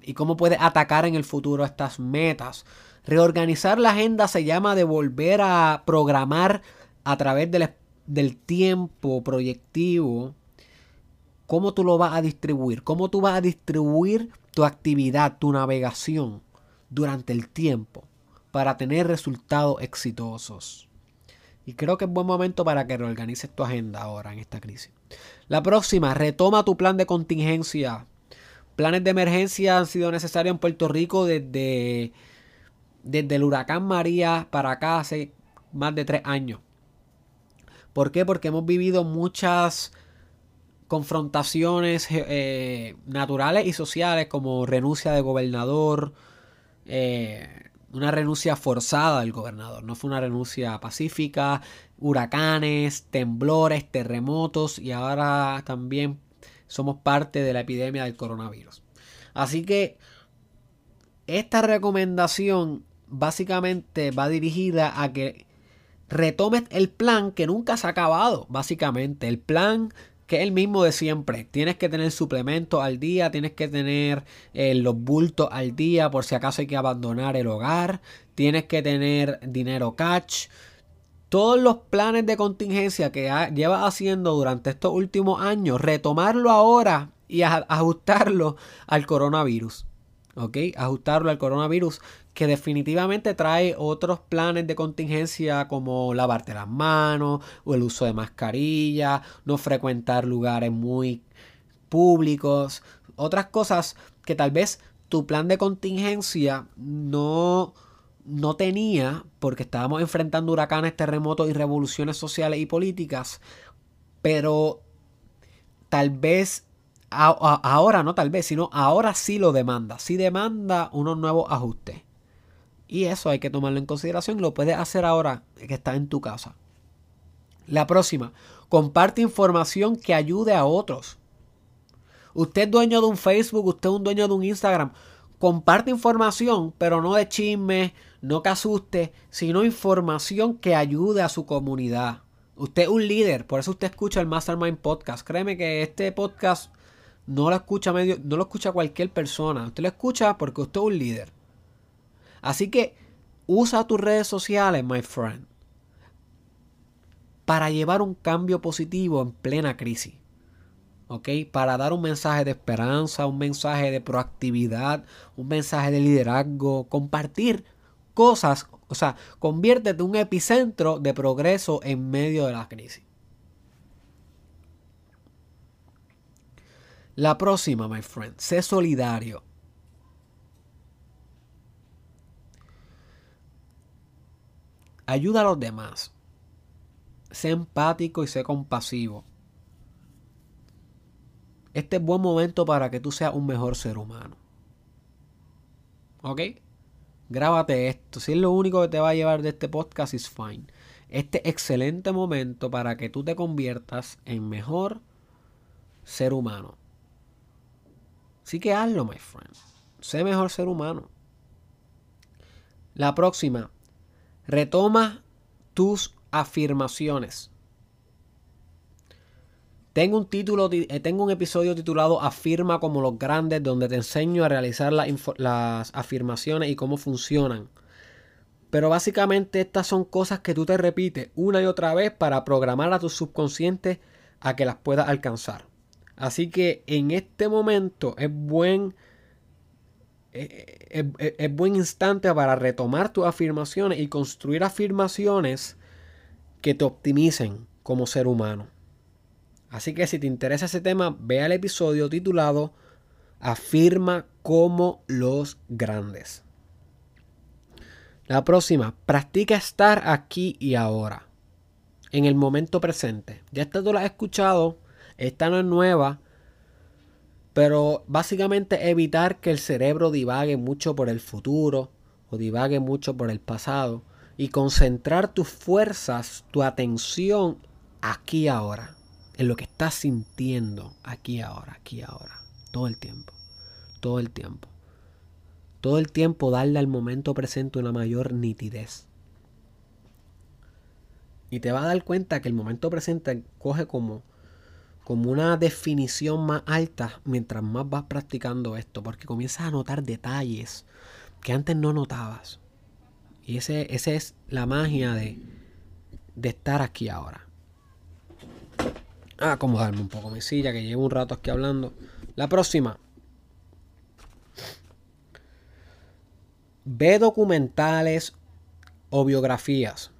y cómo puedes atacar en el futuro estas metas. Reorganizar la agenda se llama de volver a programar a través del, del tiempo proyectivo cómo tú lo vas a distribuir, cómo tú vas a distribuir tu actividad, tu navegación durante el tiempo para tener resultados exitosos. Y creo que es buen momento para que reorganices tu agenda ahora en esta crisis. La próxima, retoma tu plan de contingencia. Planes de emergencia han sido necesarios en Puerto Rico desde, desde el huracán María para acá hace más de tres años. ¿Por qué? Porque hemos vivido muchas confrontaciones eh, naturales y sociales como renuncia de gobernador, eh, una renuncia forzada del gobernador, no fue una renuncia pacífica, huracanes, temblores, terremotos y ahora también somos parte de la epidemia del coronavirus. Así que esta recomendación básicamente va dirigida a que retomes el plan que nunca se ha acabado, básicamente. El plan que es el mismo de siempre. Tienes que tener suplementos al día, tienes que tener eh, los bultos al día por si acaso hay que abandonar el hogar, tienes que tener dinero catch. Todos los planes de contingencia que llevas haciendo durante estos últimos años, retomarlo ahora y ajustarlo al coronavirus. ¿Ok? Ajustarlo al coronavirus que definitivamente trae otros planes de contingencia como lavarte las manos o el uso de mascarilla, no frecuentar lugares muy públicos, otras cosas que tal vez tu plan de contingencia no, no tenía porque estábamos enfrentando huracanes, terremotos y revoluciones sociales y políticas, pero tal vez ahora no tal vez, sino ahora sí lo demanda, sí demanda unos nuevos ajustes. Y eso hay que tomarlo en consideración. Lo puedes hacer ahora que está en tu casa. La próxima, comparte información que ayude a otros. Usted es dueño de un Facebook, usted es un dueño de un Instagram. Comparte información, pero no de chisme, no que asuste, sino información que ayude a su comunidad. Usted es un líder, por eso usted escucha el Mastermind Podcast. Créeme que este podcast no lo escucha medio, no lo escucha cualquier persona. Usted lo escucha porque usted es un líder. Así que usa tus redes sociales, my friend, para llevar un cambio positivo en plena crisis. ¿Ok? Para dar un mensaje de esperanza, un mensaje de proactividad, un mensaje de liderazgo, compartir cosas, o sea, conviértete en un epicentro de progreso en medio de la crisis. La próxima, my friend, sé solidario. Ayuda a los demás. sé empático y sé compasivo. Este es buen momento para que tú seas un mejor ser humano. ¿Ok? Grábate esto. Si es lo único que te va a llevar de este podcast, is fine. Este excelente momento para que tú te conviertas en mejor ser humano. Así que hazlo, my friend. Sé mejor ser humano. La próxima. Retoma tus afirmaciones. Tengo un título, eh, tengo un episodio titulado Afirma como los grandes, donde te enseño a realizar las afirmaciones y cómo funcionan. Pero básicamente estas son cosas que tú te repites una y otra vez para programar a tu subconsciente a que las puedas alcanzar. Así que en este momento es buen, eh, eh, es buen instante para retomar tus afirmaciones y construir afirmaciones que te optimicen como ser humano. Así que si te interesa ese tema, ve el episodio titulado Afirma como los grandes. La próxima, practica estar aquí y ahora, en el momento presente. Ya esta tú la has escuchado, esta no es nueva, pero básicamente evitar que el cerebro divague mucho por el futuro o divague mucho por el pasado y concentrar tus fuerzas, tu atención aquí ahora en lo que estás sintiendo aquí ahora, aquí ahora, todo el tiempo, todo el tiempo. Todo el tiempo darle al momento presente una mayor nitidez. Y te vas a dar cuenta que el momento presente coge como, como una definición más alta mientras más vas practicando esto, porque comienzas a notar detalles que antes no notabas. Y ese, esa es la magia de, de estar aquí ahora acomodarme un poco mi silla, que llevo un rato aquí hablando. La próxima. Ve documentales o biografías.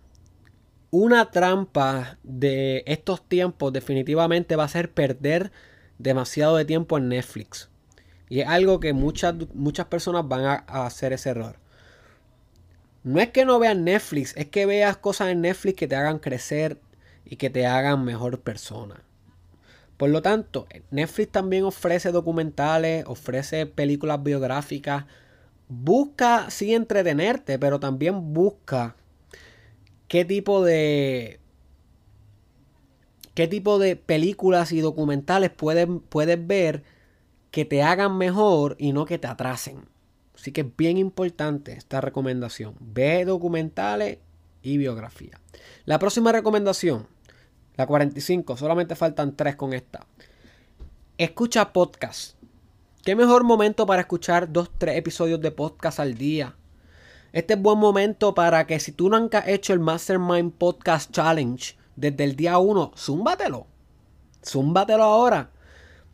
Una trampa de estos tiempos definitivamente va a ser perder demasiado de tiempo en Netflix. Y es algo que muchas, muchas personas van a, a hacer ese error. No es que no veas Netflix, es que veas cosas en Netflix que te hagan crecer y que te hagan mejor persona. Por lo tanto, Netflix también ofrece documentales, ofrece películas biográficas. Busca sí entretenerte, pero también busca qué tipo de qué tipo de películas y documentales puedes, ver que te hagan mejor y no que te atrasen. Así que es bien importante esta recomendación. Ve documentales y biografía. La próxima recomendación la 45, solamente faltan 3 con esta. Escucha podcast. ¿Qué mejor momento para escuchar 2-3 episodios de podcast al día? Este es buen momento para que si tú nunca has hecho el Mastermind Podcast Challenge desde el día 1, zúmbatelo. Zúmbatelo ahora.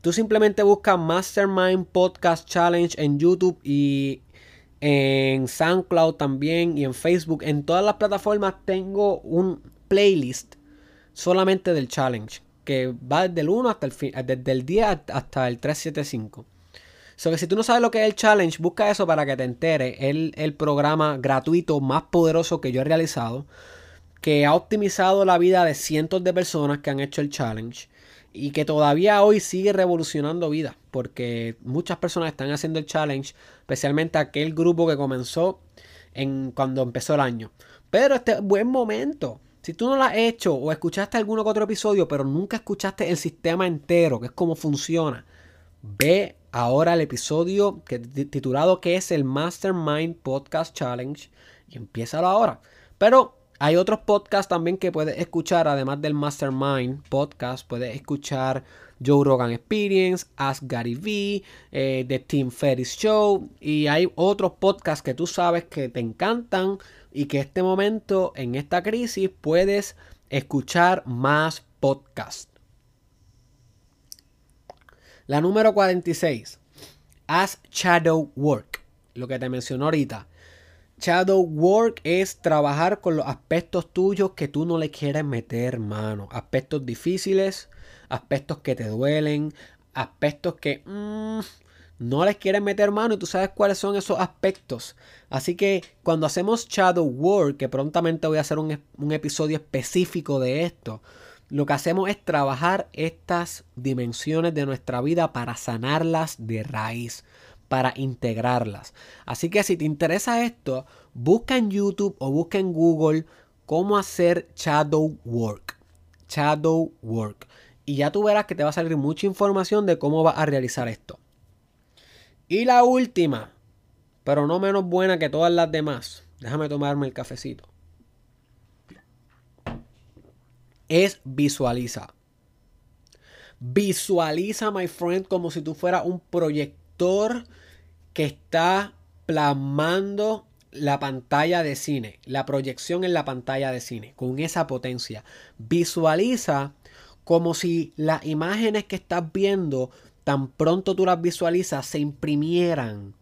Tú simplemente buscas Mastermind Podcast Challenge en YouTube y en SoundCloud también y en Facebook. En todas las plataformas tengo un playlist solamente del challenge, que va desde el 1 hasta el fin, desde el día hasta el 375. So si tú no sabes lo que es el challenge, busca eso para que te enteres. Es el, programa gratuito más poderoso que yo he realizado, que ha optimizado la vida de cientos de personas que han hecho el challenge y que todavía hoy sigue revolucionando vidas, porque muchas personas están haciendo el challenge, especialmente aquel grupo que comenzó en cuando empezó el año. Pero este es buen momento. Si tú no lo has hecho o escuchaste alguno que otro episodio, pero nunca escuchaste el sistema entero, que es cómo funciona, ve ahora el episodio titulado que es el Mastermind Podcast Challenge y empiézalo ahora. Pero hay otros podcasts también que puedes escuchar, además del Mastermind Podcast, puedes escuchar Joe Rogan Experience, Ask Gary V, eh, The Tim Ferriss Show y hay otros podcasts que tú sabes que te encantan y que este momento, en esta crisis, puedes escuchar más podcasts. La número 46. Haz shadow work. Lo que te mencionó ahorita. Shadow work es trabajar con los aspectos tuyos que tú no le quieres meter mano. Aspectos difíciles, aspectos que te duelen, aspectos que mm, no les quieren meter mano y tú sabes cuáles son esos aspectos. Así que cuando hacemos shadow work, que prontamente voy a hacer un episodio específico de esto, lo que hacemos es trabajar estas dimensiones de nuestra vida para sanarlas de raíz, para integrarlas. Así que si te interesa esto, busca en YouTube o busca en Google cómo hacer shadow work. Shadow work. Y ya tú verás que te va a salir mucha información de cómo vas a realizar esto. Y la última, pero no menos buena que todas las demás. Déjame tomarme el cafecito. Es visualiza. Visualiza, my friend, como si tú fueras un proyector que está plasmando la pantalla de cine, la proyección en la pantalla de cine, con esa potencia. Visualiza como si las imágenes que estás viendo, tan pronto tú las visualizas, se imprimieran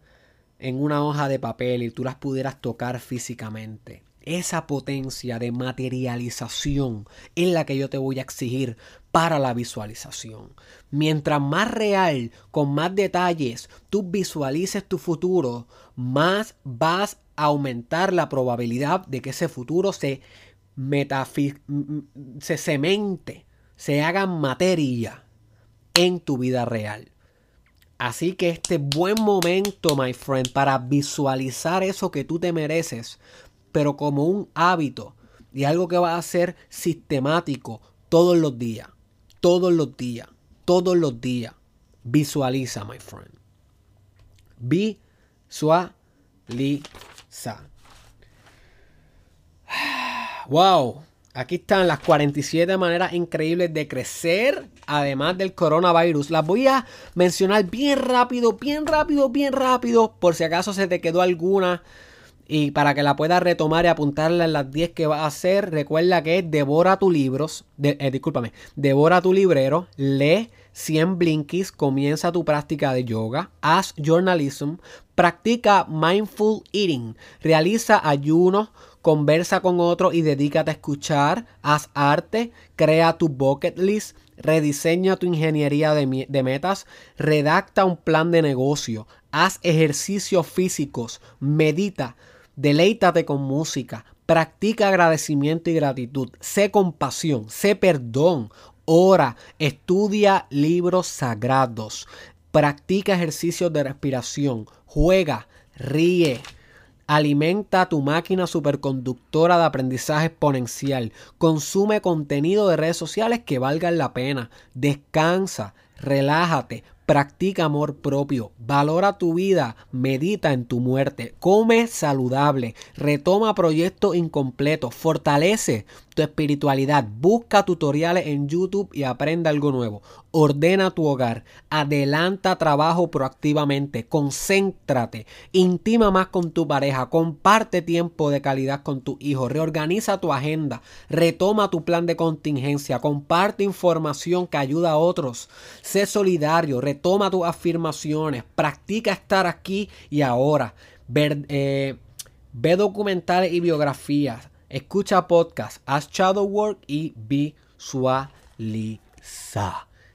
en una hoja de papel y tú las pudieras tocar físicamente esa potencia de materialización es la que yo te voy a exigir para la visualización. Mientras más real, con más detalles, tú visualices tu futuro, más vas a aumentar la probabilidad de que ese futuro se, se cemente, se haga materia en tu vida real. Así que este buen momento, my friend, para visualizar eso que tú te mereces, pero como un hábito y algo que va a ser sistemático todos los días, todos los días, todos los días. Visualiza, my friend. Visualiza. <sighs> Wow. Aquí están las 47 maneras increíbles de crecer, además del coronavirus. Las voy a mencionar bien rápido, bien rápido, bien rápido, por si acaso se te quedó alguna y para que la puedas retomar y apuntarla en las 10 que va a hacer, recuerda que devora tus libros, eh, discúlpame, devora tu librero, lee 100 blinkies, comienza tu práctica de yoga, haz journalism, practica mindful eating, realiza ayunos, conversa con otros y dedícate a escuchar, haz arte, crea tu bucket list, rediseña tu ingeniería de, de metas, redacta un plan de negocio, haz ejercicios físicos, medita, Deleítate con música, practica agradecimiento y gratitud, sé compasión, sé perdón, ora, estudia libros sagrados, practica ejercicios de respiración, juega, ríe, Alimenta tu máquina superconductora de aprendizaje exponencial. Consume contenido de redes sociales que valgan la pena. Descansa, relájate, Practica amor propio, valora tu vida, medita en tu muerte, come saludable, retoma proyectos incompletos, fortalece tu espiritualidad, busca tutoriales en YouTube y aprende algo nuevo, ordena tu hogar, adelanta trabajo proactivamente, concéntrate, intima más con tu pareja, comparte tiempo de calidad con tu hijo, reorganiza tu agenda, retoma tu plan de contingencia, comparte información que ayuda a otros, sé solidario, retoma tus afirmaciones, practica estar aquí y ahora, eh, ve documentales y biografías, escucha podcasts, haz shadow work y visualiza.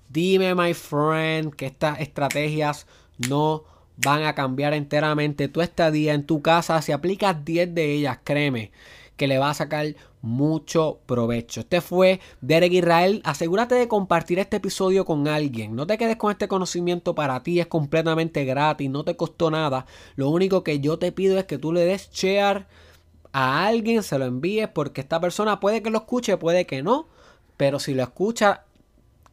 Dime, my friend, que estas estrategias no van a cambiar enteramente tu estadía en tu casa. Si aplicas 10 de ellas, créeme que le va a sacar mucho provecho. Este fue Derek Israel. Asegúrate de compartir este episodio con alguien. No te quedes con este conocimiento para ti, es completamente gratis, no te costó nada. Lo único que yo te pido es que tú le des share a alguien, se lo envíes, porque esta persona puede que lo escuche, puede que no, pero si lo escucha,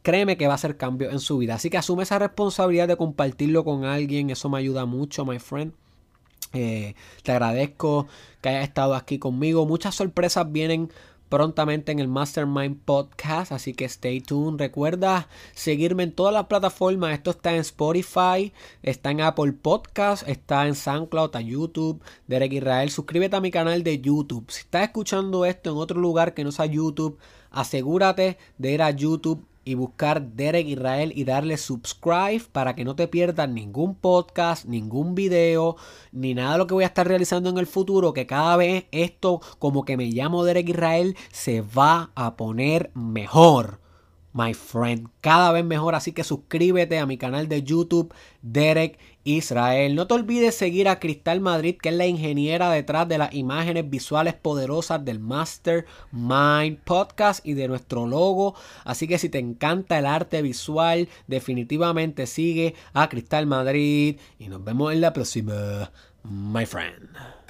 créeme que va a hacer cambio en su vida. Así que asume esa responsabilidad de compartirlo con alguien, eso me ayuda mucho, my friend. Eh, te agradezco que hayas estado aquí conmigo. Muchas sorpresas vienen prontamente en el Mastermind Podcast, así que stay tuned. Recuerda seguirme en todas las plataformas. Esto está en Spotify, está en Apple Podcast, está en SoundCloud, en YouTube, Derek Israel. Suscríbete a mi canal de YouTube. Si estás escuchando esto en otro lugar que no sea YouTube, asegúrate de ir a YouTube y buscar Derek Israel y darle subscribe para que no te pierdas ningún podcast, ningún video, ni nada de lo que voy a estar realizando en el futuro, que cada vez esto, como que me llamo Derek Israel, se va a poner mejor. My friend. Cada vez mejor, así que suscríbete a mi canal de YouTube, Derek Israel. No te olvides seguir a Cristal Madrid, que es la ingeniera detrás de las imágenes visuales poderosas del Mastermind Podcast y de nuestro logo. Así que si te encanta el arte visual, definitivamente sigue a Cristal Madrid y nos vemos en la próxima, my friend.